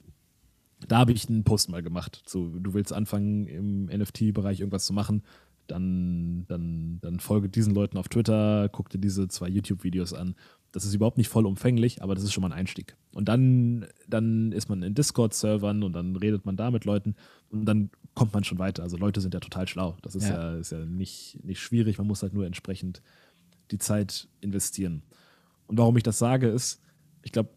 da habe ich einen Post mal gemacht. So, du willst anfangen, im NFT-Bereich irgendwas zu machen, dann, dann, dann folge diesen Leuten auf Twitter, guck dir diese zwei YouTube-Videos an. Das ist überhaupt nicht vollumfänglich, aber das ist schon mal ein Einstieg. Und dann, dann ist man in Discord-Servern und dann redet man da mit Leuten und dann kommt man schon weiter. Also Leute sind ja total schlau. Das ist ja, ja, ist ja nicht, nicht schwierig, man muss halt nur entsprechend die Zeit investieren. Und warum ich das sage, ist, ich glaube,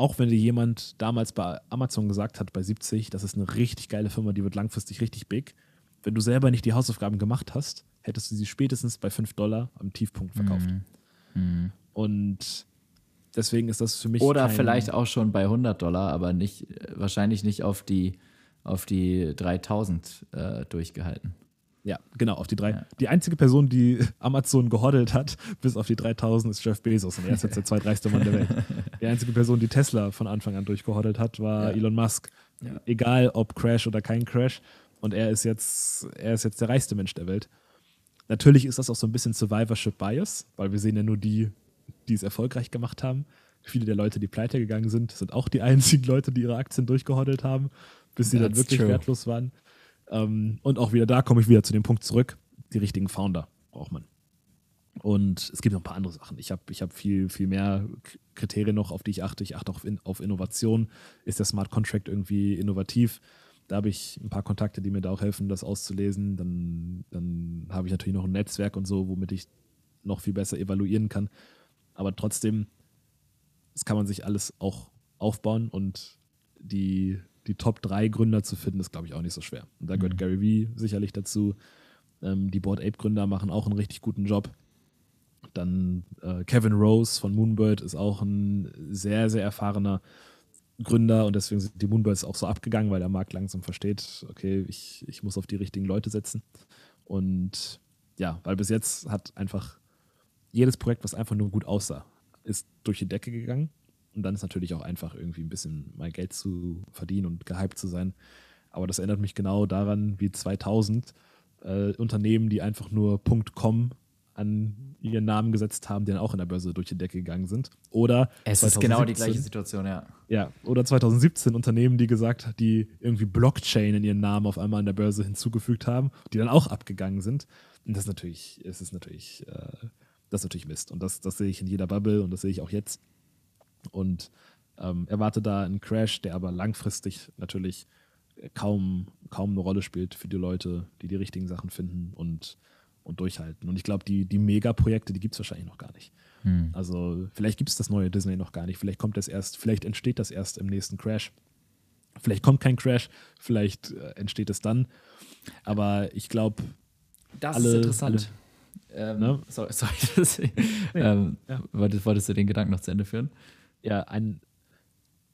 auch wenn dir jemand damals bei Amazon gesagt hat, bei 70, das ist eine richtig geile Firma, die wird langfristig richtig big, wenn du selber nicht die Hausaufgaben gemacht hast, hättest du sie spätestens bei 5 Dollar am Tiefpunkt verkauft. Mhm. Mhm. Und deswegen ist das für mich. Oder vielleicht auch schon bei 100 Dollar, aber nicht, wahrscheinlich nicht auf die, auf die 3000 äh, durchgehalten. Ja, genau, auf die drei. Ja. Die einzige Person, die <laughs> Amazon gehoddelt hat, <laughs> bis auf die 3000, ist Jeff Bezos. Und er ist jetzt der zweitreichste Mann der Welt. <laughs> Die einzige Person, die Tesla von Anfang an durchgehoddelt hat, war ja. Elon Musk. Ja. Egal ob Crash oder kein Crash. Und er ist jetzt, er ist jetzt der reichste Mensch der Welt. Natürlich ist das auch so ein bisschen Survivorship Bias, weil wir sehen ja nur die, die es erfolgreich gemacht haben. Viele der Leute, die pleite gegangen sind, sind auch die einzigen Leute, die ihre Aktien durchgehoddelt haben, bis sie That's dann wirklich true. wertlos waren. Ähm, und auch wieder da komme ich wieder zu dem Punkt zurück. Die richtigen Founder braucht man. Und es gibt noch ein paar andere Sachen. Ich habe ich hab viel, viel mehr Kriterien noch, auf die ich achte. Ich achte auch auf, in, auf Innovation. Ist der Smart Contract irgendwie innovativ? Da habe ich ein paar Kontakte, die mir da auch helfen, das auszulesen. Dann, dann habe ich natürlich noch ein Netzwerk und so, womit ich noch viel besser evaluieren kann. Aber trotzdem, das kann man sich alles auch aufbauen und die, die Top 3 Gründer zu finden, ist, glaube ich, auch nicht so schwer. Und da gehört mhm. Gary Vee sicherlich dazu. Ähm, die Board Ape Gründer machen auch einen richtig guten Job. Dann äh, Kevin Rose von Moonbird ist auch ein sehr, sehr erfahrener Gründer und deswegen sind die Moonbirds auch so abgegangen, weil der Markt langsam versteht, okay, ich, ich muss auf die richtigen Leute setzen. Und ja, weil bis jetzt hat einfach jedes Projekt, was einfach nur gut aussah, ist durch die Decke gegangen. Und dann ist natürlich auch einfach irgendwie ein bisschen mal Geld zu verdienen und gehypt zu sein. Aber das erinnert mich genau daran, wie 2000 äh, Unternehmen, die einfach nur .com an ihren Namen gesetzt haben, die dann auch in der Börse durch die Decke gegangen sind. Oder es 2017, ist genau die gleiche Situation, ja. Ja, oder 2017 Unternehmen, die gesagt, die irgendwie Blockchain in ihren Namen auf einmal an der Börse hinzugefügt haben, die dann auch abgegangen sind. Und das ist natürlich, es ist natürlich, äh, das ist natürlich Mist. Und das, das sehe ich in jeder Bubble und das sehe ich auch jetzt und ähm, erwarte da einen Crash, der aber langfristig natürlich kaum, kaum eine Rolle spielt für die Leute, die die richtigen Sachen finden und, und durchhalten. Und ich glaube, die, die Megaprojekte, die gibt es wahrscheinlich noch gar nicht. Hm. Also vielleicht gibt es das neue Disney noch gar nicht. Vielleicht kommt das erst, vielleicht entsteht das erst im nächsten Crash. Vielleicht kommt kein Crash, vielleicht äh, entsteht es dann. Aber ich glaube, das alle, ist interessant. Alle, ähm, ne? Sorry, sorry. <laughs> ähm, ja. wolltest, wolltest du den Gedanken noch zu Ende führen? Ja, ein,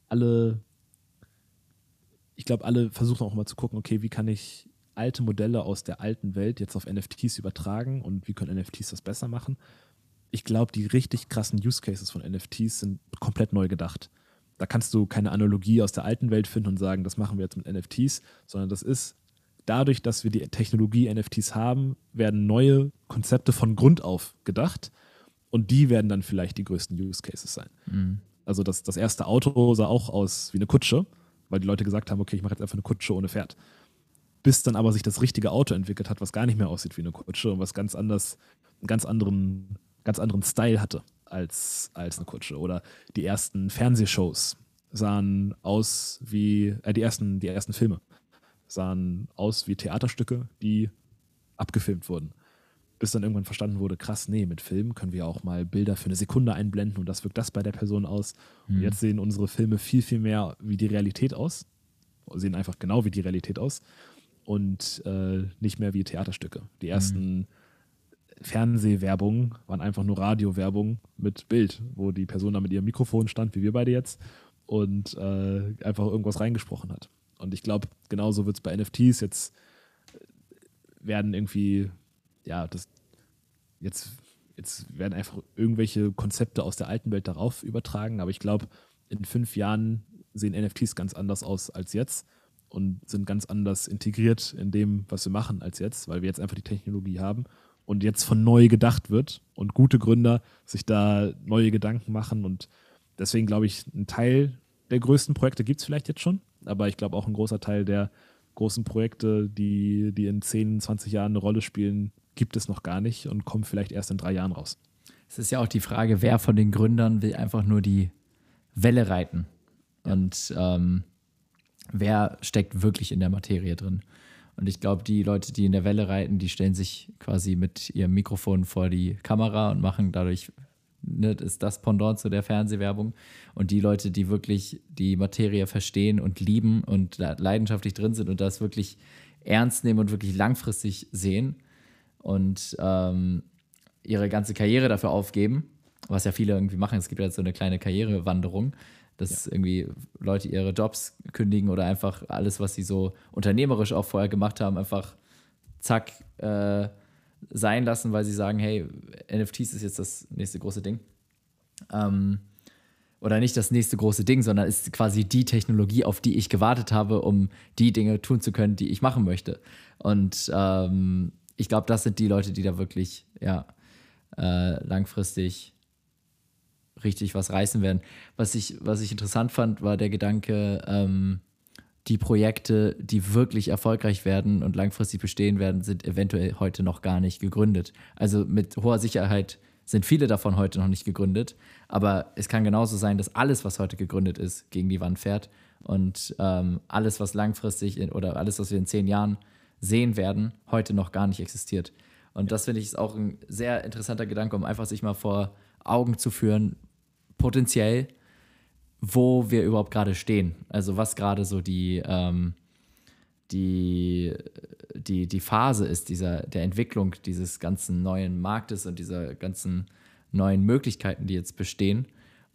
alle, ich glaube, alle versuchen auch mal zu gucken, okay, wie kann ich alte Modelle aus der alten Welt jetzt auf NFTs übertragen und wie können NFTs das besser machen. Ich glaube, die richtig krassen Use Cases von NFTs sind komplett neu gedacht. Da kannst du keine Analogie aus der alten Welt finden und sagen, das machen wir jetzt mit NFTs, sondern das ist dadurch, dass wir die Technologie NFTs haben, werden neue Konzepte von Grund auf gedacht und die werden dann vielleicht die größten Use Cases sein. Mhm. Also das, das erste Auto sah auch aus wie eine Kutsche, weil die Leute gesagt haben, okay, ich mache jetzt einfach eine Kutsche ohne Pferd. Bis dann aber sich das richtige Auto entwickelt hat, was gar nicht mehr aussieht wie eine Kutsche und was ganz anders einen ganz anderen, ganz anderen Style hatte als, als eine Kutsche. Oder die ersten Fernsehshows sahen aus wie, äh, die, ersten, die ersten Filme sahen aus wie Theaterstücke, die abgefilmt wurden. Bis dann irgendwann verstanden wurde, krass, nee, mit Filmen können wir auch mal Bilder für eine Sekunde einblenden und das wirkt das bei der Person aus. Mhm. Und jetzt sehen unsere Filme viel, viel mehr wie die Realität aus. Sehen einfach genau wie die Realität aus und äh, nicht mehr wie Theaterstücke. Die ersten mhm. Fernsehwerbungen waren einfach nur Radiowerbung mit Bild, wo die Person da mit ihrem Mikrofon stand, wie wir beide jetzt, und äh, einfach irgendwas reingesprochen hat. Und ich glaube, genauso wird es bei NFTs jetzt äh, werden irgendwie, ja, das jetzt, jetzt werden einfach irgendwelche Konzepte aus der alten Welt darauf übertragen, aber ich glaube, in fünf Jahren sehen NFTs ganz anders aus als jetzt und sind ganz anders integriert in dem, was wir machen als jetzt, weil wir jetzt einfach die Technologie haben und jetzt von neu gedacht wird und gute Gründer sich da neue Gedanken machen und deswegen glaube ich, ein Teil der größten Projekte gibt es vielleicht jetzt schon, aber ich glaube auch ein großer Teil der großen Projekte, die, die in 10, 20 Jahren eine Rolle spielen, gibt es noch gar nicht und kommen vielleicht erst in drei Jahren raus. Es ist ja auch die Frage, wer von den Gründern will einfach nur die Welle reiten und ähm, wer steckt wirklich in der Materie drin. Und ich glaube, die Leute, die in der Welle reiten, die stellen sich quasi mit ihrem Mikrofon vor die Kamera und machen dadurch, ne, ist das Pendant zu der Fernsehwerbung. Und die Leute, die wirklich die Materie verstehen und lieben und leidenschaftlich drin sind und das wirklich ernst nehmen und wirklich langfristig sehen und ähm, ihre ganze Karriere dafür aufgeben, was ja viele irgendwie machen. Es gibt ja so eine kleine Karrierewanderung dass ja. irgendwie Leute ihre Jobs kündigen oder einfach alles, was sie so unternehmerisch auch vorher gemacht haben, einfach zack äh, sein lassen, weil sie sagen, hey, NFTs ist jetzt das nächste große Ding. Ähm, oder nicht das nächste große Ding, sondern ist quasi die Technologie, auf die ich gewartet habe, um die Dinge tun zu können, die ich machen möchte. Und ähm, ich glaube, das sind die Leute, die da wirklich ja, äh, langfristig richtig was reißen werden. Was ich, was ich interessant fand, war der Gedanke, ähm, die Projekte, die wirklich erfolgreich werden und langfristig bestehen werden, sind eventuell heute noch gar nicht gegründet. Also mit hoher Sicherheit sind viele davon heute noch nicht gegründet, aber es kann genauso sein, dass alles, was heute gegründet ist, gegen die Wand fährt und ähm, alles, was langfristig in, oder alles, was wir in zehn Jahren sehen werden, heute noch gar nicht existiert. Und das finde ich ist auch ein sehr interessanter Gedanke, um einfach sich mal vor Augen zu führen, potenziell, wo wir überhaupt gerade stehen. Also was gerade so die, ähm, die, die, die Phase ist dieser, der Entwicklung dieses ganzen neuen Marktes und dieser ganzen neuen Möglichkeiten, die jetzt bestehen.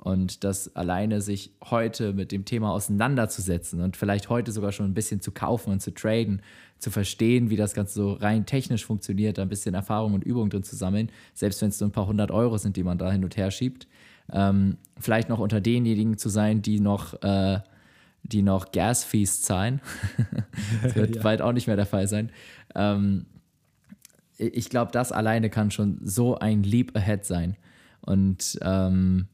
Und das alleine sich heute mit dem Thema auseinanderzusetzen und vielleicht heute sogar schon ein bisschen zu kaufen und zu traden, zu verstehen, wie das Ganze so rein technisch funktioniert, ein bisschen Erfahrung und Übung drin zu sammeln, selbst wenn es nur ein paar hundert Euro sind, die man da hin und her schiebt, ähm, vielleicht noch unter denjenigen zu sein, die noch, äh, die noch Gas-Fees zahlen. <laughs> das wird <laughs> ja. bald auch nicht mehr der Fall sein. Ähm, ich glaube, das alleine kann schon so ein Leap ahead sein. Und ähm,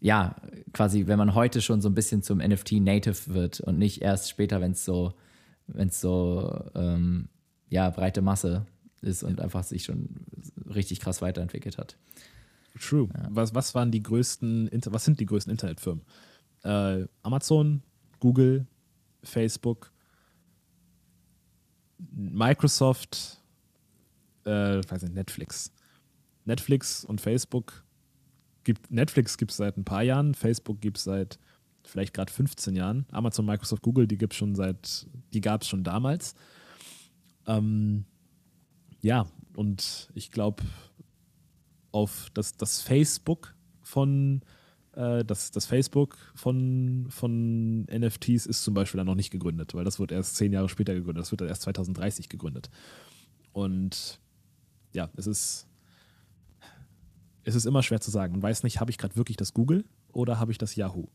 ja, quasi, wenn man heute schon so ein bisschen zum NFT-Native wird und nicht erst später, wenn es so, wenn es so ähm, ja, breite Masse ist und einfach sich schon richtig krass weiterentwickelt hat. True. Ja. Was, was waren die größten, was sind die größten Internetfirmen? Äh, Amazon, Google, Facebook, Microsoft, äh, weiß nicht, Netflix. Netflix und Facebook gibt, Netflix gibt es seit ein paar Jahren, Facebook gibt es seit vielleicht gerade 15 Jahren. Amazon, Microsoft, Google, die gibt schon seit, die gab es schon damals. Ähm, ja, und ich glaube, auf das, das Facebook von äh, das, das Facebook von, von NFTs ist zum Beispiel dann noch nicht gegründet, weil das wird erst zehn Jahre später gegründet. Das wird dann erst 2030 gegründet. Und ja, es ist, es ist immer schwer zu sagen. Man weiß nicht, habe ich gerade wirklich das Google oder habe ich das Yahoo?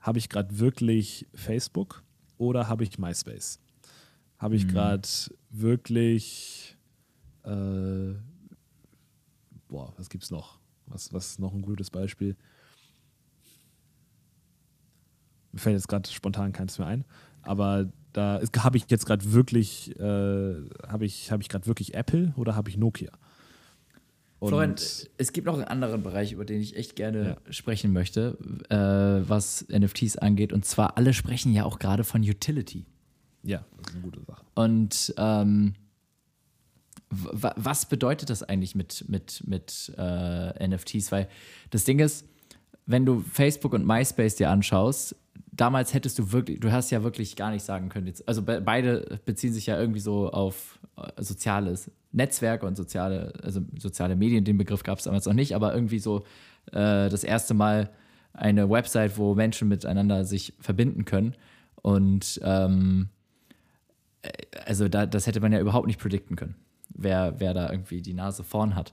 Habe ich gerade wirklich Facebook oder habe ich MySpace? Habe ich mhm. gerade wirklich äh, boah, was gibt's noch? Was, was ist noch ein gutes Beispiel? Mir fällt jetzt gerade spontan keins mehr ein. Aber da habe ich jetzt gerade wirklich, äh, habe ich, hab ich gerade wirklich Apple oder habe ich Nokia? Florian, es gibt noch einen anderen Bereich, über den ich echt gerne ja. sprechen möchte, äh, was NFTs angeht. Und zwar, alle sprechen ja auch gerade von Utility. Ja, das ist eine gute Sache. Und ähm, was bedeutet das eigentlich mit, mit, mit äh, NFTs? Weil das Ding ist, wenn du Facebook und MySpace dir anschaust, damals hättest du wirklich, du hast ja wirklich gar nicht sagen können. Jetzt, also be beide beziehen sich ja irgendwie so auf äh, soziales Netzwerke und soziale, also soziale Medien. Den Begriff gab es damals noch nicht, aber irgendwie so äh, das erste Mal eine Website, wo Menschen miteinander sich verbinden können. Und ähm, äh, also da, das hätte man ja überhaupt nicht predikten können, wer, wer da irgendwie die Nase vorn hat.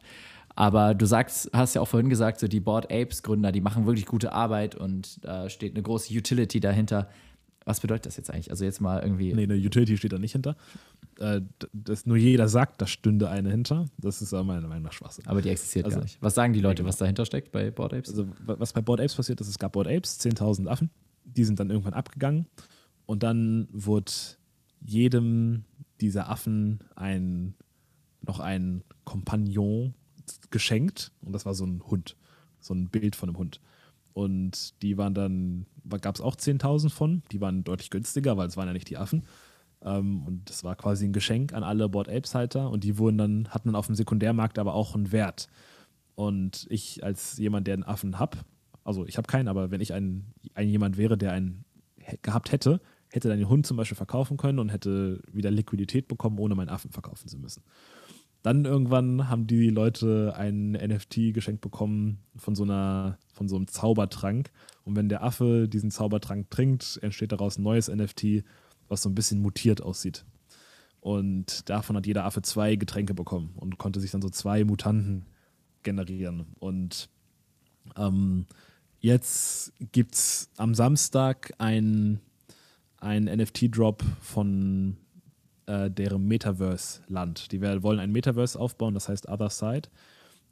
Aber du sagst, hast ja auch vorhin gesagt, so die Board Apes Gründer, die machen wirklich gute Arbeit und da steht eine große Utility dahinter. Was bedeutet das jetzt eigentlich? Also jetzt mal irgendwie. Nee, eine Utility steht da nicht hinter. Äh, dass nur jeder sagt, da stünde eine hinter. Das ist aber meiner Meinung nach Schwachsinn. Aber die existiert also, gar nicht. Was sagen die Leute, was dahinter steckt bei Board Apes? Also, was bei Board Apes passiert ist, es gab Board Apes, 10.000 Affen. Die sind dann irgendwann abgegangen. Und dann wurde jedem dieser Affen ein, noch ein Kompagnon geschenkt und das war so ein Hund, so ein Bild von einem Hund. Und die waren dann, gab es auch 10.000 von, die waren deutlich günstiger, weil es waren ja nicht die Affen. Ähm, und das war quasi ein Geschenk an alle Board Apes Halter und die wurden dann, hatten dann auf dem Sekundärmarkt aber auch einen Wert. Und ich als jemand, der einen Affen habe, also ich habe keinen, aber wenn ich ein, ein jemand wäre, der einen gehabt hätte, hätte dann den Hund zum Beispiel verkaufen können und hätte wieder Liquidität bekommen, ohne meinen Affen verkaufen zu müssen. Dann irgendwann haben die Leute ein NFT geschenkt bekommen von so einer, von so einem Zaubertrank. Und wenn der Affe diesen Zaubertrank trinkt, entsteht daraus ein neues NFT, was so ein bisschen mutiert aussieht. Und davon hat jeder Affe zwei Getränke bekommen und konnte sich dann so zwei Mutanten generieren. Und ähm, jetzt gibt es am Samstag ein, ein NFT-Drop von äh, deren Metaverse-Land. Die wollen ein Metaverse aufbauen, das heißt Other Side.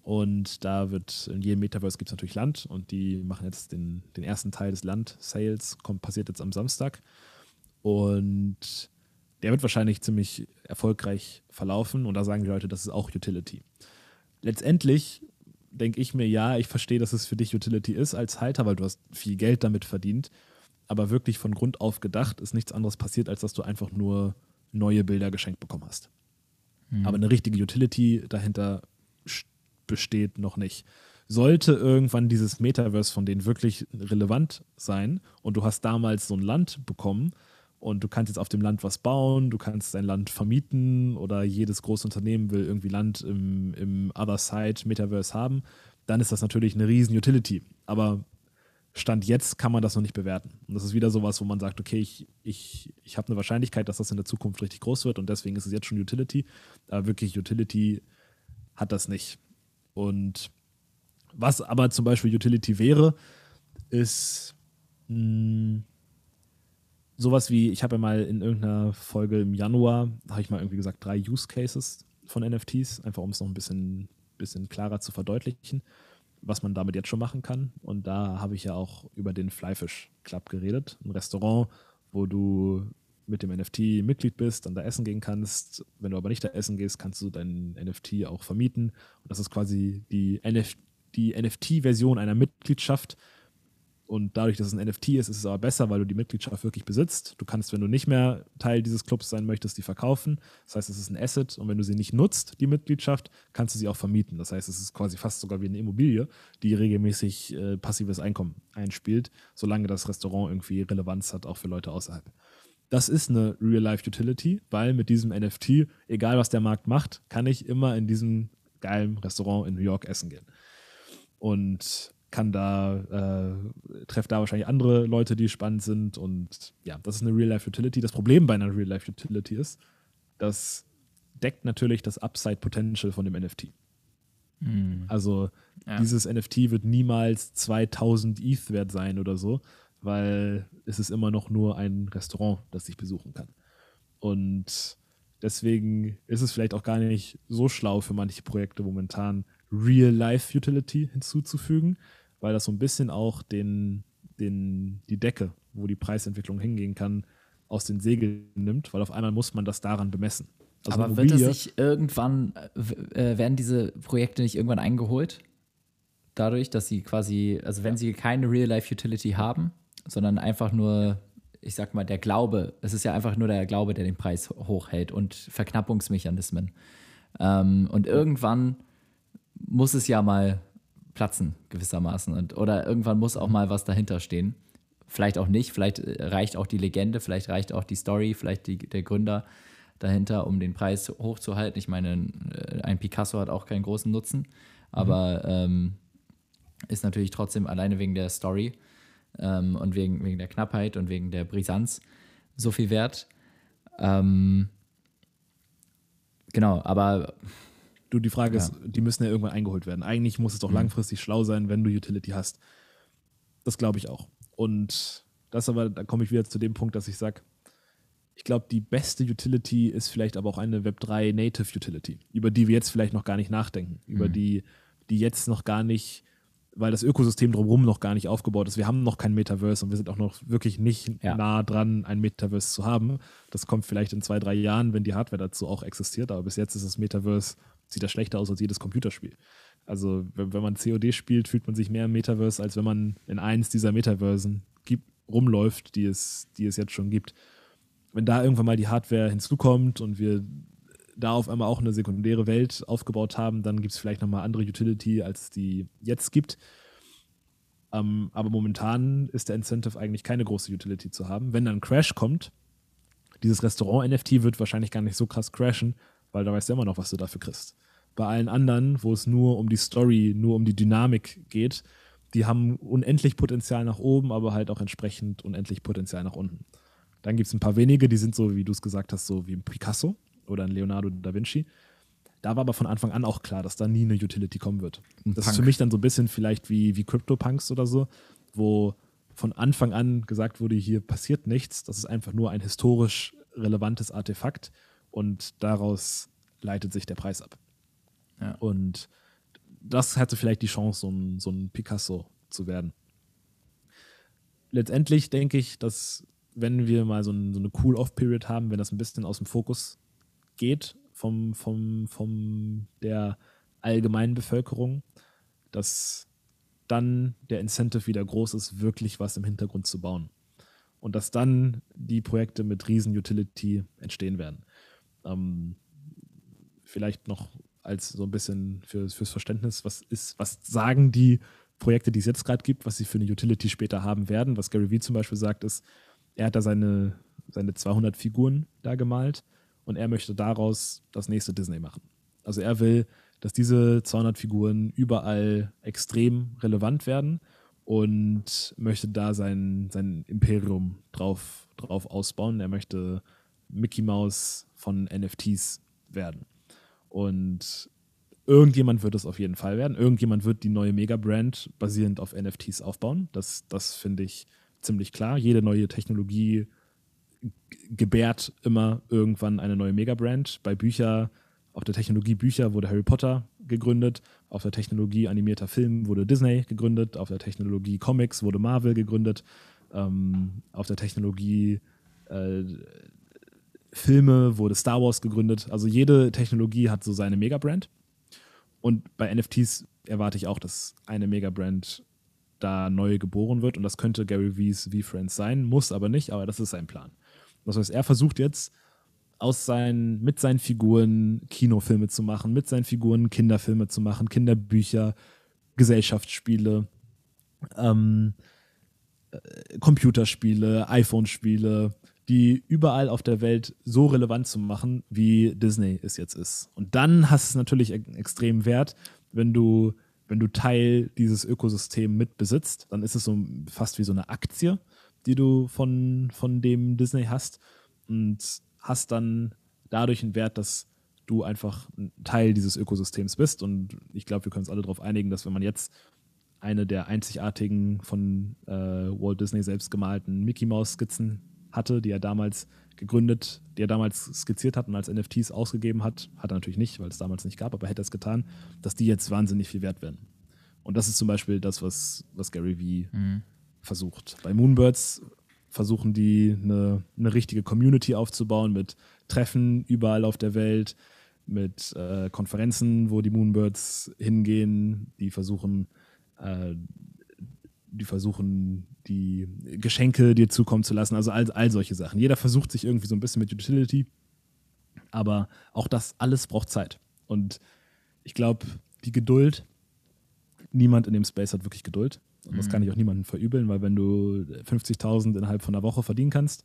Und da wird, in jedem Metaverse gibt es natürlich Land und die machen jetzt den, den ersten Teil des Land-Sales, passiert jetzt am Samstag. Und der wird wahrscheinlich ziemlich erfolgreich verlaufen und da sagen die Leute, das ist auch Utility. Letztendlich denke ich mir, ja, ich verstehe, dass es für dich Utility ist als Halter, weil du hast viel Geld damit verdient. Aber wirklich von Grund auf gedacht ist nichts anderes passiert, als dass du einfach nur neue Bilder geschenkt bekommen hast. Mhm. Aber eine richtige Utility dahinter besteht noch nicht. Sollte irgendwann dieses Metaverse von denen wirklich relevant sein und du hast damals so ein Land bekommen und du kannst jetzt auf dem Land was bauen, du kannst dein Land vermieten oder jedes große Unternehmen will irgendwie Land im, im Other Side Metaverse haben, dann ist das natürlich eine riesen Utility. Aber Stand jetzt kann man das noch nicht bewerten. Und das ist wieder sowas, wo man sagt, okay, ich, ich, ich habe eine Wahrscheinlichkeit, dass das in der Zukunft richtig groß wird und deswegen ist es jetzt schon Utility. Aber wirklich Utility hat das nicht. Und was aber zum Beispiel Utility wäre, ist mh, hm, sowas wie, ich habe ja mal in irgendeiner Folge im Januar, habe ich mal irgendwie gesagt, drei Use Cases von NFTs, einfach um es noch ein bisschen, bisschen klarer zu verdeutlichen was man damit jetzt schon machen kann. Und da habe ich ja auch über den Flyfish Club geredet, ein Restaurant, wo du mit dem NFT Mitglied bist, dann da essen gehen kannst. Wenn du aber nicht da essen gehst, kannst du deinen NFT auch vermieten. Und das ist quasi die, NF die NFT-Version einer Mitgliedschaft, und dadurch, dass es ein NFT ist, ist es aber besser, weil du die Mitgliedschaft wirklich besitzt. Du kannst, wenn du nicht mehr Teil dieses Clubs sein möchtest, die verkaufen. Das heißt, es ist ein Asset und wenn du sie nicht nutzt, die Mitgliedschaft, kannst du sie auch vermieten. Das heißt, es ist quasi fast sogar wie eine Immobilie, die regelmäßig äh, passives Einkommen einspielt, solange das Restaurant irgendwie Relevanz hat, auch für Leute außerhalb. Das ist eine Real-Life-Utility, weil mit diesem NFT, egal was der Markt macht, kann ich immer in diesem geilen Restaurant in New York essen gehen. Und kann da, äh, trefft da wahrscheinlich andere Leute, die spannend sind. Und ja, das ist eine Real-Life-Utility. Das Problem bei einer Real-Life-Utility ist, das deckt natürlich das Upside-Potential von dem NFT. Mhm. Also ja. dieses NFT wird niemals 2000 ETH wert sein oder so, weil es ist immer noch nur ein Restaurant, das ich besuchen kann. Und deswegen ist es vielleicht auch gar nicht so schlau für manche Projekte momentan, Real-Life-Utility hinzuzufügen, weil das so ein bisschen auch den, den, die Decke, wo die Preisentwicklung hingehen kann, aus den Segeln nimmt, weil auf einmal muss man das daran bemessen. Also Aber wird es sich irgendwann, äh, äh, werden diese Projekte nicht irgendwann eingeholt? Dadurch, dass sie quasi, also wenn sie keine Real-Life-Utility haben, sondern einfach nur, ich sag mal, der Glaube, es ist ja einfach nur der Glaube, der den Preis hochhält und Verknappungsmechanismen. Ähm, und irgendwann muss es ja mal platzen, gewissermaßen. Und, oder irgendwann muss auch mal was dahinter stehen. Vielleicht auch nicht, vielleicht äh, reicht auch die Legende, vielleicht reicht auch die Story, vielleicht die, der Gründer dahinter, um den Preis hochzuhalten. Ich meine, äh, ein Picasso hat auch keinen großen Nutzen, aber ähm, ist natürlich trotzdem alleine wegen der Story ähm, und wegen, wegen der Knappheit und wegen der Brisanz so viel wert. Ähm, genau, aber Du, die Frage Ja. ist, die müssen ja irgendwann eingeholt werden. Eigentlich muss es doch langfristig schlau sein, wenn du Utility hast. Das glaube ich auch. Und das aber, da komme ich wieder zu dem Punkt, dass ich sage, ich glaube, die beste Utility ist vielleicht aber auch eine Web3 Native Utility, über die wir jetzt vielleicht noch gar nicht nachdenken, über die, die jetzt noch gar nicht, weil das Ökosystem drumherum noch gar nicht aufgebaut ist. Wir haben noch kein Metaverse und wir sind auch noch wirklich nicht Ja. nah dran, ein Metaverse zu haben. Das kommt vielleicht in zwei, drei Jahren, wenn die Hardware dazu auch existiert, aber bis jetzt ist das Metaverse, sieht das schlechter aus als jedes Computerspiel. Also wenn, man COD spielt, fühlt man sich mehr im Metaverse, als wenn man in eins dieser Metaversen gibt, rumläuft, die es, die es jetzt schon gibt. Wenn da irgendwann mal die Hardware hinzukommt und wir da auf einmal auch eine sekundäre Welt aufgebaut haben, dann gibt es vielleicht nochmal andere Utility, als die jetzt gibt. Ähm, aber momentan ist der Incentive eigentlich keine große Utility zu haben. Wenn dann Crash kommt, dieses Restaurant-NFT wird wahrscheinlich gar nicht so krass crashen, weil da weißt du immer noch, was du dafür kriegst. Bei allen anderen, wo es nur um die Story, nur um die Dynamik geht, die haben unendlich Potenzial nach oben, aber halt auch entsprechend unendlich Potenzial nach unten. Dann gibt es ein paar wenige, die sind so, wie du es gesagt hast, so wie ein Picasso oder ein Leonardo da Vinci. Da war aber von Anfang an auch klar, dass da nie eine Utility kommen wird. Ein Das ist Punk. für mich dann so ein bisschen vielleicht wie, wie CryptoPunks oder so, wo von Anfang an gesagt wurde, hier passiert nichts, das ist einfach nur ein historisch relevantes Artefakt und daraus leitet sich der Preis ab. Ja. Und das hatte vielleicht die Chance, so ein, so ein Picasso zu werden. Letztendlich denke ich, dass wenn wir mal so, ein, so eine Cool-Off-Period haben, wenn das ein bisschen aus dem Fokus geht vom, vom, vom der allgemeinen Bevölkerung, dass dann der Incentive wieder groß ist, wirklich was im Hintergrund zu bauen. Und dass dann die Projekte mit Riesen-Utility entstehen werden. Ähm, vielleicht noch als so ein bisschen für, fürs Verständnis, was ist, was sagen die Projekte, die es jetzt gerade gibt, was sie für eine Utility später haben werden. Was Gary Vee zum Beispiel sagt, ist, er hat da seine, seine 200 Figuren da gemalt und er möchte daraus das nächste Disney machen. Also er will, dass diese 200 Figuren überall extrem relevant werden und möchte da sein, sein Imperium drauf, drauf ausbauen. Er möchte Mickey Mouse von NFTs werden. Und irgendjemand wird es auf jeden Fall werden. Irgendjemand wird die neue Mega-Brand basierend auf NFTs aufbauen. Das, das finde ich ziemlich klar. Jede neue Technologie gebärt immer irgendwann eine neue Mega-Brand. Bei Bücher, auf der Technologie Bücher wurde Harry Potter gegründet, auf der Technologie animierter Film wurde Disney gegründet, auf der Technologie Comics wurde Marvel gegründet, ähm, auf der Technologie äh, Filme wurde Star Wars gegründet. Also jede Technologie hat so seine Mega-Brand. Und bei NFTs erwarte ich auch, dass eine Mega-Brand da neu geboren wird. Und das könnte Gary V's V-Friends sein, muss aber nicht, aber das ist sein Plan. Das heißt, er versucht jetzt aus seinen, mit seinen Figuren Kinofilme zu machen, mit seinen Figuren Kinderfilme zu machen, Kinderbücher, Gesellschaftsspiele, ähm, äh, Computerspiele, iPhone-Spiele, die überall auf der Welt so relevant zu machen, wie Disney es jetzt ist. Und dann hast es natürlich einen extrem Wert, wenn du, wenn du Teil dieses Ökosystems mitbesitzt, dann ist es so fast wie so eine Aktie, die du von, von dem Disney hast und hast dann dadurch einen Wert, dass du einfach ein Teil dieses Ökosystems bist. Und ich glaube, wir können uns alle darauf einigen, dass wenn man jetzt eine der einzigartigen von äh, Walt Disney selbst gemalten Mickey Mouse Skizzen hatte, die er damals gegründet, die er damals skizziert hat und als NFTs ausgegeben hat, hat er natürlich nicht, weil es damals nicht gab, aber hätte er es getan, dass die jetzt wahnsinnig viel wert werden. Und das ist zum Beispiel das, was, was Gary Vee versucht. Bei Moonbirds versuchen die eine, eine richtige Community aufzubauen mit Treffen überall auf der Welt, mit äh, Konferenzen, wo die Moonbirds hingehen. Die versuchen, äh, die versuchen, die Geschenke dir zukommen zu lassen. Also all, all solche Sachen. Jeder versucht sich irgendwie so ein bisschen mit Utility. Aber auch das alles braucht Zeit. Und ich glaube, die Geduld, niemand in dem Space hat wirklich Geduld. Und das kann ich auch niemandem verübeln, weil wenn du 50.000 innerhalb von einer Woche verdienen kannst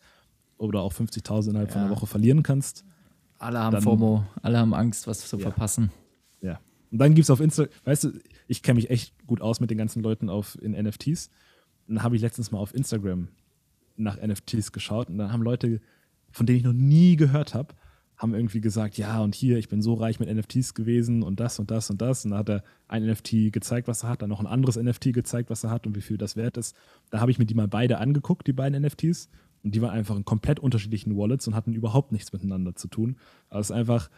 oder auch 50.000 innerhalb ja. von einer Woche verlieren kannst. Alle haben dann, FOMO, alle haben Angst, was zu ja. verpassen. Ja. Und dann gibt es auf Instagram, weißt du, ich kenne mich echt gut aus mit den ganzen Leuten auf, in NFTs. Dann habe ich letztens mal auf Instagram nach NFTs geschaut und dann haben Leute, von denen ich noch nie gehört habe, haben irgendwie gesagt, ja, und hier, ich bin so reich mit NFTs gewesen und das und das und das. Und da hat er ein NFT gezeigt, was er hat, dann noch ein anderes NFT gezeigt, was er hat und wie viel das wert ist. Da habe ich mir die mal beide angeguckt, die beiden NFTs. Und die waren einfach in komplett unterschiedlichen Wallets und hatten überhaupt nichts miteinander zu tun. Aber es ist einfach,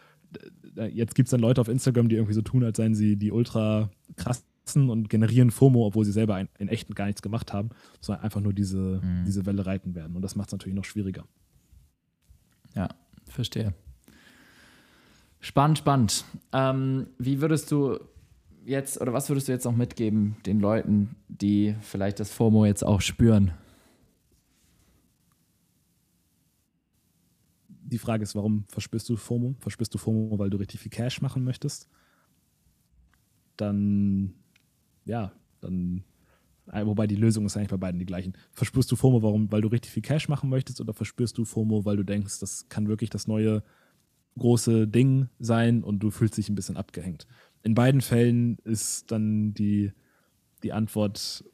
jetzt gibt es dann Leute auf Instagram, die irgendwie so tun, als seien sie die ultra krassen und generieren FOMO, obwohl sie selber in echten gar nichts gemacht haben, sondern einfach nur diese, mhm. diese Welle reiten werden. Und das macht es natürlich noch schwieriger. Ja, verstehe. Spannend, spannend. Ähm, wie würdest du jetzt oder was würdest du jetzt noch mitgeben den Leuten, die vielleicht das FOMO jetzt auch spüren? Die Frage ist, warum verspürst du FOMO? Verspürst du FOMO, weil du richtig viel Cash machen möchtest? Dann, ja, dann, äh, wobei die Lösung ist eigentlich bei beiden die gleichen. Verspürst du FOMO, warum, weil du richtig viel Cash machen möchtest oder verspürst du FOMO, weil du denkst, das kann wirklich das neue große Ding sein und du fühlst dich ein bisschen abgehängt. In beiden Fällen ist dann die, die Antwort,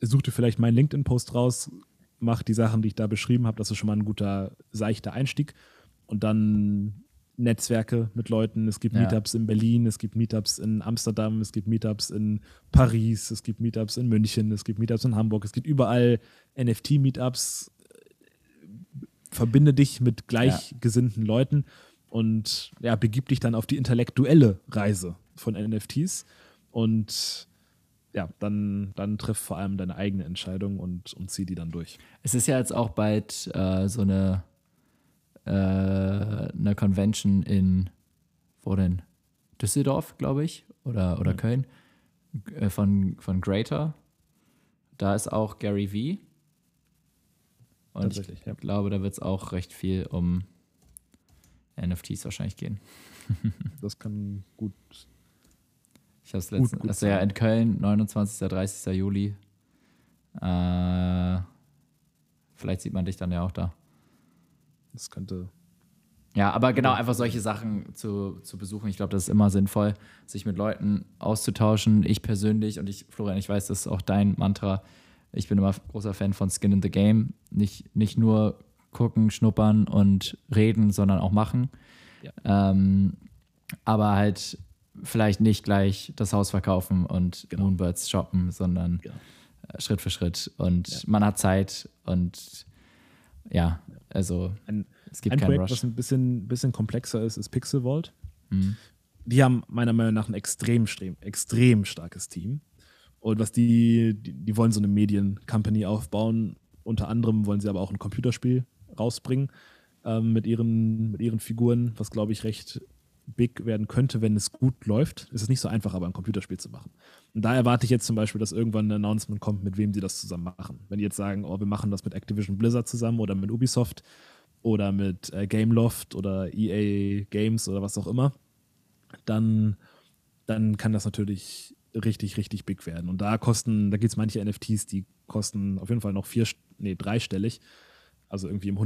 such dir vielleicht meinen LinkedIn-Post raus, mach die Sachen, die ich da beschrieben habe, das ist schon mal ein guter, seichter Einstieg. Und dann Netzwerke mit Leuten. Es gibt ja. Meetups in Berlin, es gibt Meetups in Amsterdam, es gibt Meetups in Paris, es gibt Meetups in München, es gibt Meetups in Hamburg, es gibt überall NFT-Meetups. Verbinde dich mit gleichgesinnten ja. Leuten und ja, begib dich dann auf die intellektuelle Reise von NFTs und ja, dann, dann triff vor allem deine eigene Entscheidung und, und zieh die dann durch. Es ist ja jetzt auch bald äh, so eine, äh, eine Convention in, wo denn? Düsseldorf, glaube ich, oder, oder ja. Köln, äh, von, von Greater. Da ist auch Gary V. Und ich ja. glaube, da wird es auch recht viel um NFTs wahrscheinlich gehen. <laughs> das kann gut. Ich habe es letztens, also ja in Köln, 29. 30. Juli. Äh, vielleicht sieht man dich dann ja auch da. Das könnte. Ja, aber genau, einfach solche Sachen zu, zu besuchen. Ich glaube, das ist immer sinnvoll, sich mit Leuten auszutauschen. Ich persönlich und ich, Florian, ich weiß, das ist auch dein Mantra. Ich bin immer großer Fan von Skin in the Game. Nicht, nicht nur gucken, schnuppern und reden, sondern auch machen. Ja. Ähm, aber halt vielleicht nicht gleich das Haus verkaufen und genau. Moonbirds shoppen, sondern genau. Schritt für Schritt. Und ja. man hat Zeit und ja, also ein, es gibt ein Projekt, Rush. was ein bisschen, bisschen komplexer ist, ist Pixel Vault. Mhm. Die haben meiner Meinung nach ein extrem, extrem starkes Team. Und was die, die, die wollen so eine Medien-Company aufbauen. Unter anderem wollen sie aber auch ein Computerspiel rausbringen ähm, mit, ihren, mit ihren Figuren, was glaube ich recht big werden könnte, wenn es gut läuft. Es ist nicht so einfach, aber ein Computerspiel zu machen. Und da erwarte ich jetzt zum Beispiel, dass irgendwann ein Announcement kommt, mit wem sie das zusammen machen. Wenn die jetzt sagen, oh, wir machen das mit Activision Blizzard zusammen oder mit Ubisoft oder mit äh, Gameloft oder EA Games oder was auch immer, dann, dann kann das natürlich richtig, richtig big werden. Und da kosten, da gibt es manche NFTs, die kosten auf jeden Fall noch vier, nee, dreistellig also irgendwie im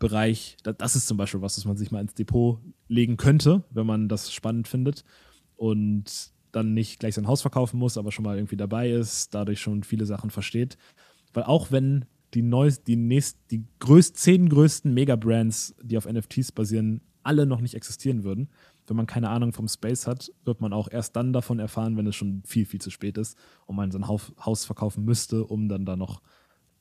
100-Euro-Bereich. Das ist zum Beispiel was, was man sich mal ins Depot legen könnte, wenn man das spannend findet und dann nicht gleich sein Haus verkaufen muss, aber schon mal irgendwie dabei ist, dadurch schon viele Sachen versteht. Weil auch wenn die neuest, die nächst, die größt, zehn größten Mega-Brands, die auf NFTs basieren, alle noch nicht existieren würden, wenn man keine Ahnung vom Space hat, wird man auch erst dann davon erfahren, wenn es schon viel, viel zu spät ist und man sein Haus verkaufen müsste, um dann da noch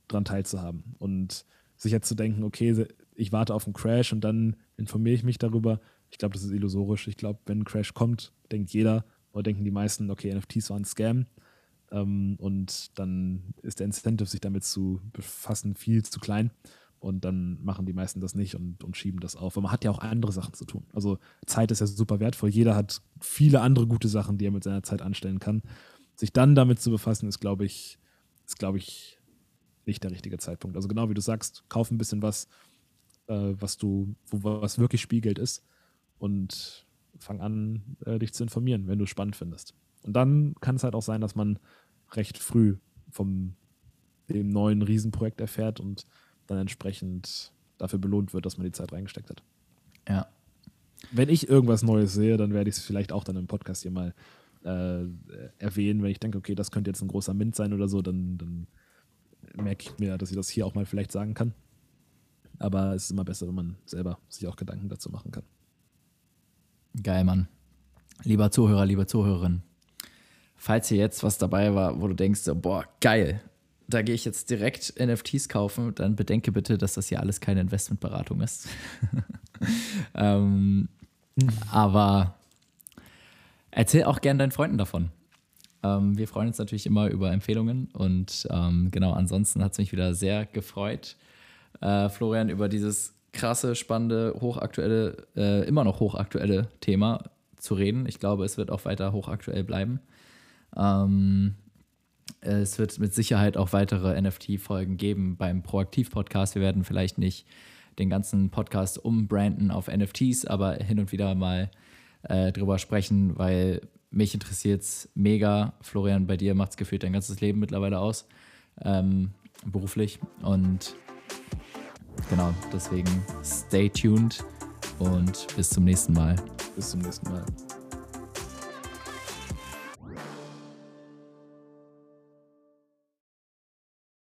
dran teilzuhaben. Und sich jetzt zu denken, okay, ich warte auf einen Crash und dann informiere ich mich darüber. Ich glaube, das ist illusorisch. Ich glaube, wenn ein Crash kommt, denkt jeder oder denken die meisten, okay, NFTs waren ein Scam. Ähm, und dann ist der Incentive, sich damit zu befassen, viel zu klein. Und dann machen die meisten das nicht und, und schieben das auf. Aber man hat ja auch andere Sachen zu tun. Also Zeit ist ja super wertvoll. Jeder hat viele andere gute Sachen, die er mit seiner Zeit anstellen kann. Sich dann damit zu befassen, ist, glaube ich, ist, glaube ich, nicht der richtige Zeitpunkt. Also genau wie du sagst, kauf ein bisschen was, was du, wo was wirklich Spielgeld ist und fang an, äh, dich zu informieren, wenn du es spannend findest. Und dann kann es halt auch sein, dass man recht früh vom dem neuen Riesenprojekt erfährt und dann entsprechend dafür belohnt wird, dass man die Zeit reingesteckt hat. Ja. Wenn ich irgendwas Neues sehe, dann werde ich es vielleicht auch dann im Podcast hier mal äh, erwähnen. Wenn ich denke, okay, das könnte jetzt ein großer Mint sein oder so, dann, dann merke ich mir, dass ich das hier auch mal vielleicht sagen kann. Aber es ist immer besser, wenn man selber sich auch Gedanken dazu machen kann. Geil, Mann. Lieber Zuhörer, liebe Zuhörerin, falls hier jetzt was dabei war, wo du denkst, boah, geil, da gehe ich jetzt direkt NFTs kaufen, dann bedenke bitte, dass das hier alles keine Investmentberatung ist. <laughs> ähm, aber erzähl auch gern deinen Freunden davon. Ähm, wir freuen uns natürlich immer über Empfehlungen und ähm, genau, ansonsten hat es mich wieder sehr gefreut, äh, Florian, über dieses krasse, spannende, hochaktuelle, äh, immer noch hochaktuelle Thema zu reden. Ich glaube, es wird auch weiter hochaktuell bleiben. Ähm, es wird mit Sicherheit auch weitere NFT-Folgen geben beim Proaktiv-Podcast. Wir werden vielleicht nicht den ganzen Podcast umbranden auf NFTs, aber hin und wieder mal äh, drüber sprechen, weil mich interessiert es mega. Florian, bei dir macht es gefühlt dein ganzes Leben mittlerweile aus, ähm, beruflich. Und genau, deswegen stay tuned und bis zum nächsten Mal. Bis zum nächsten Mal.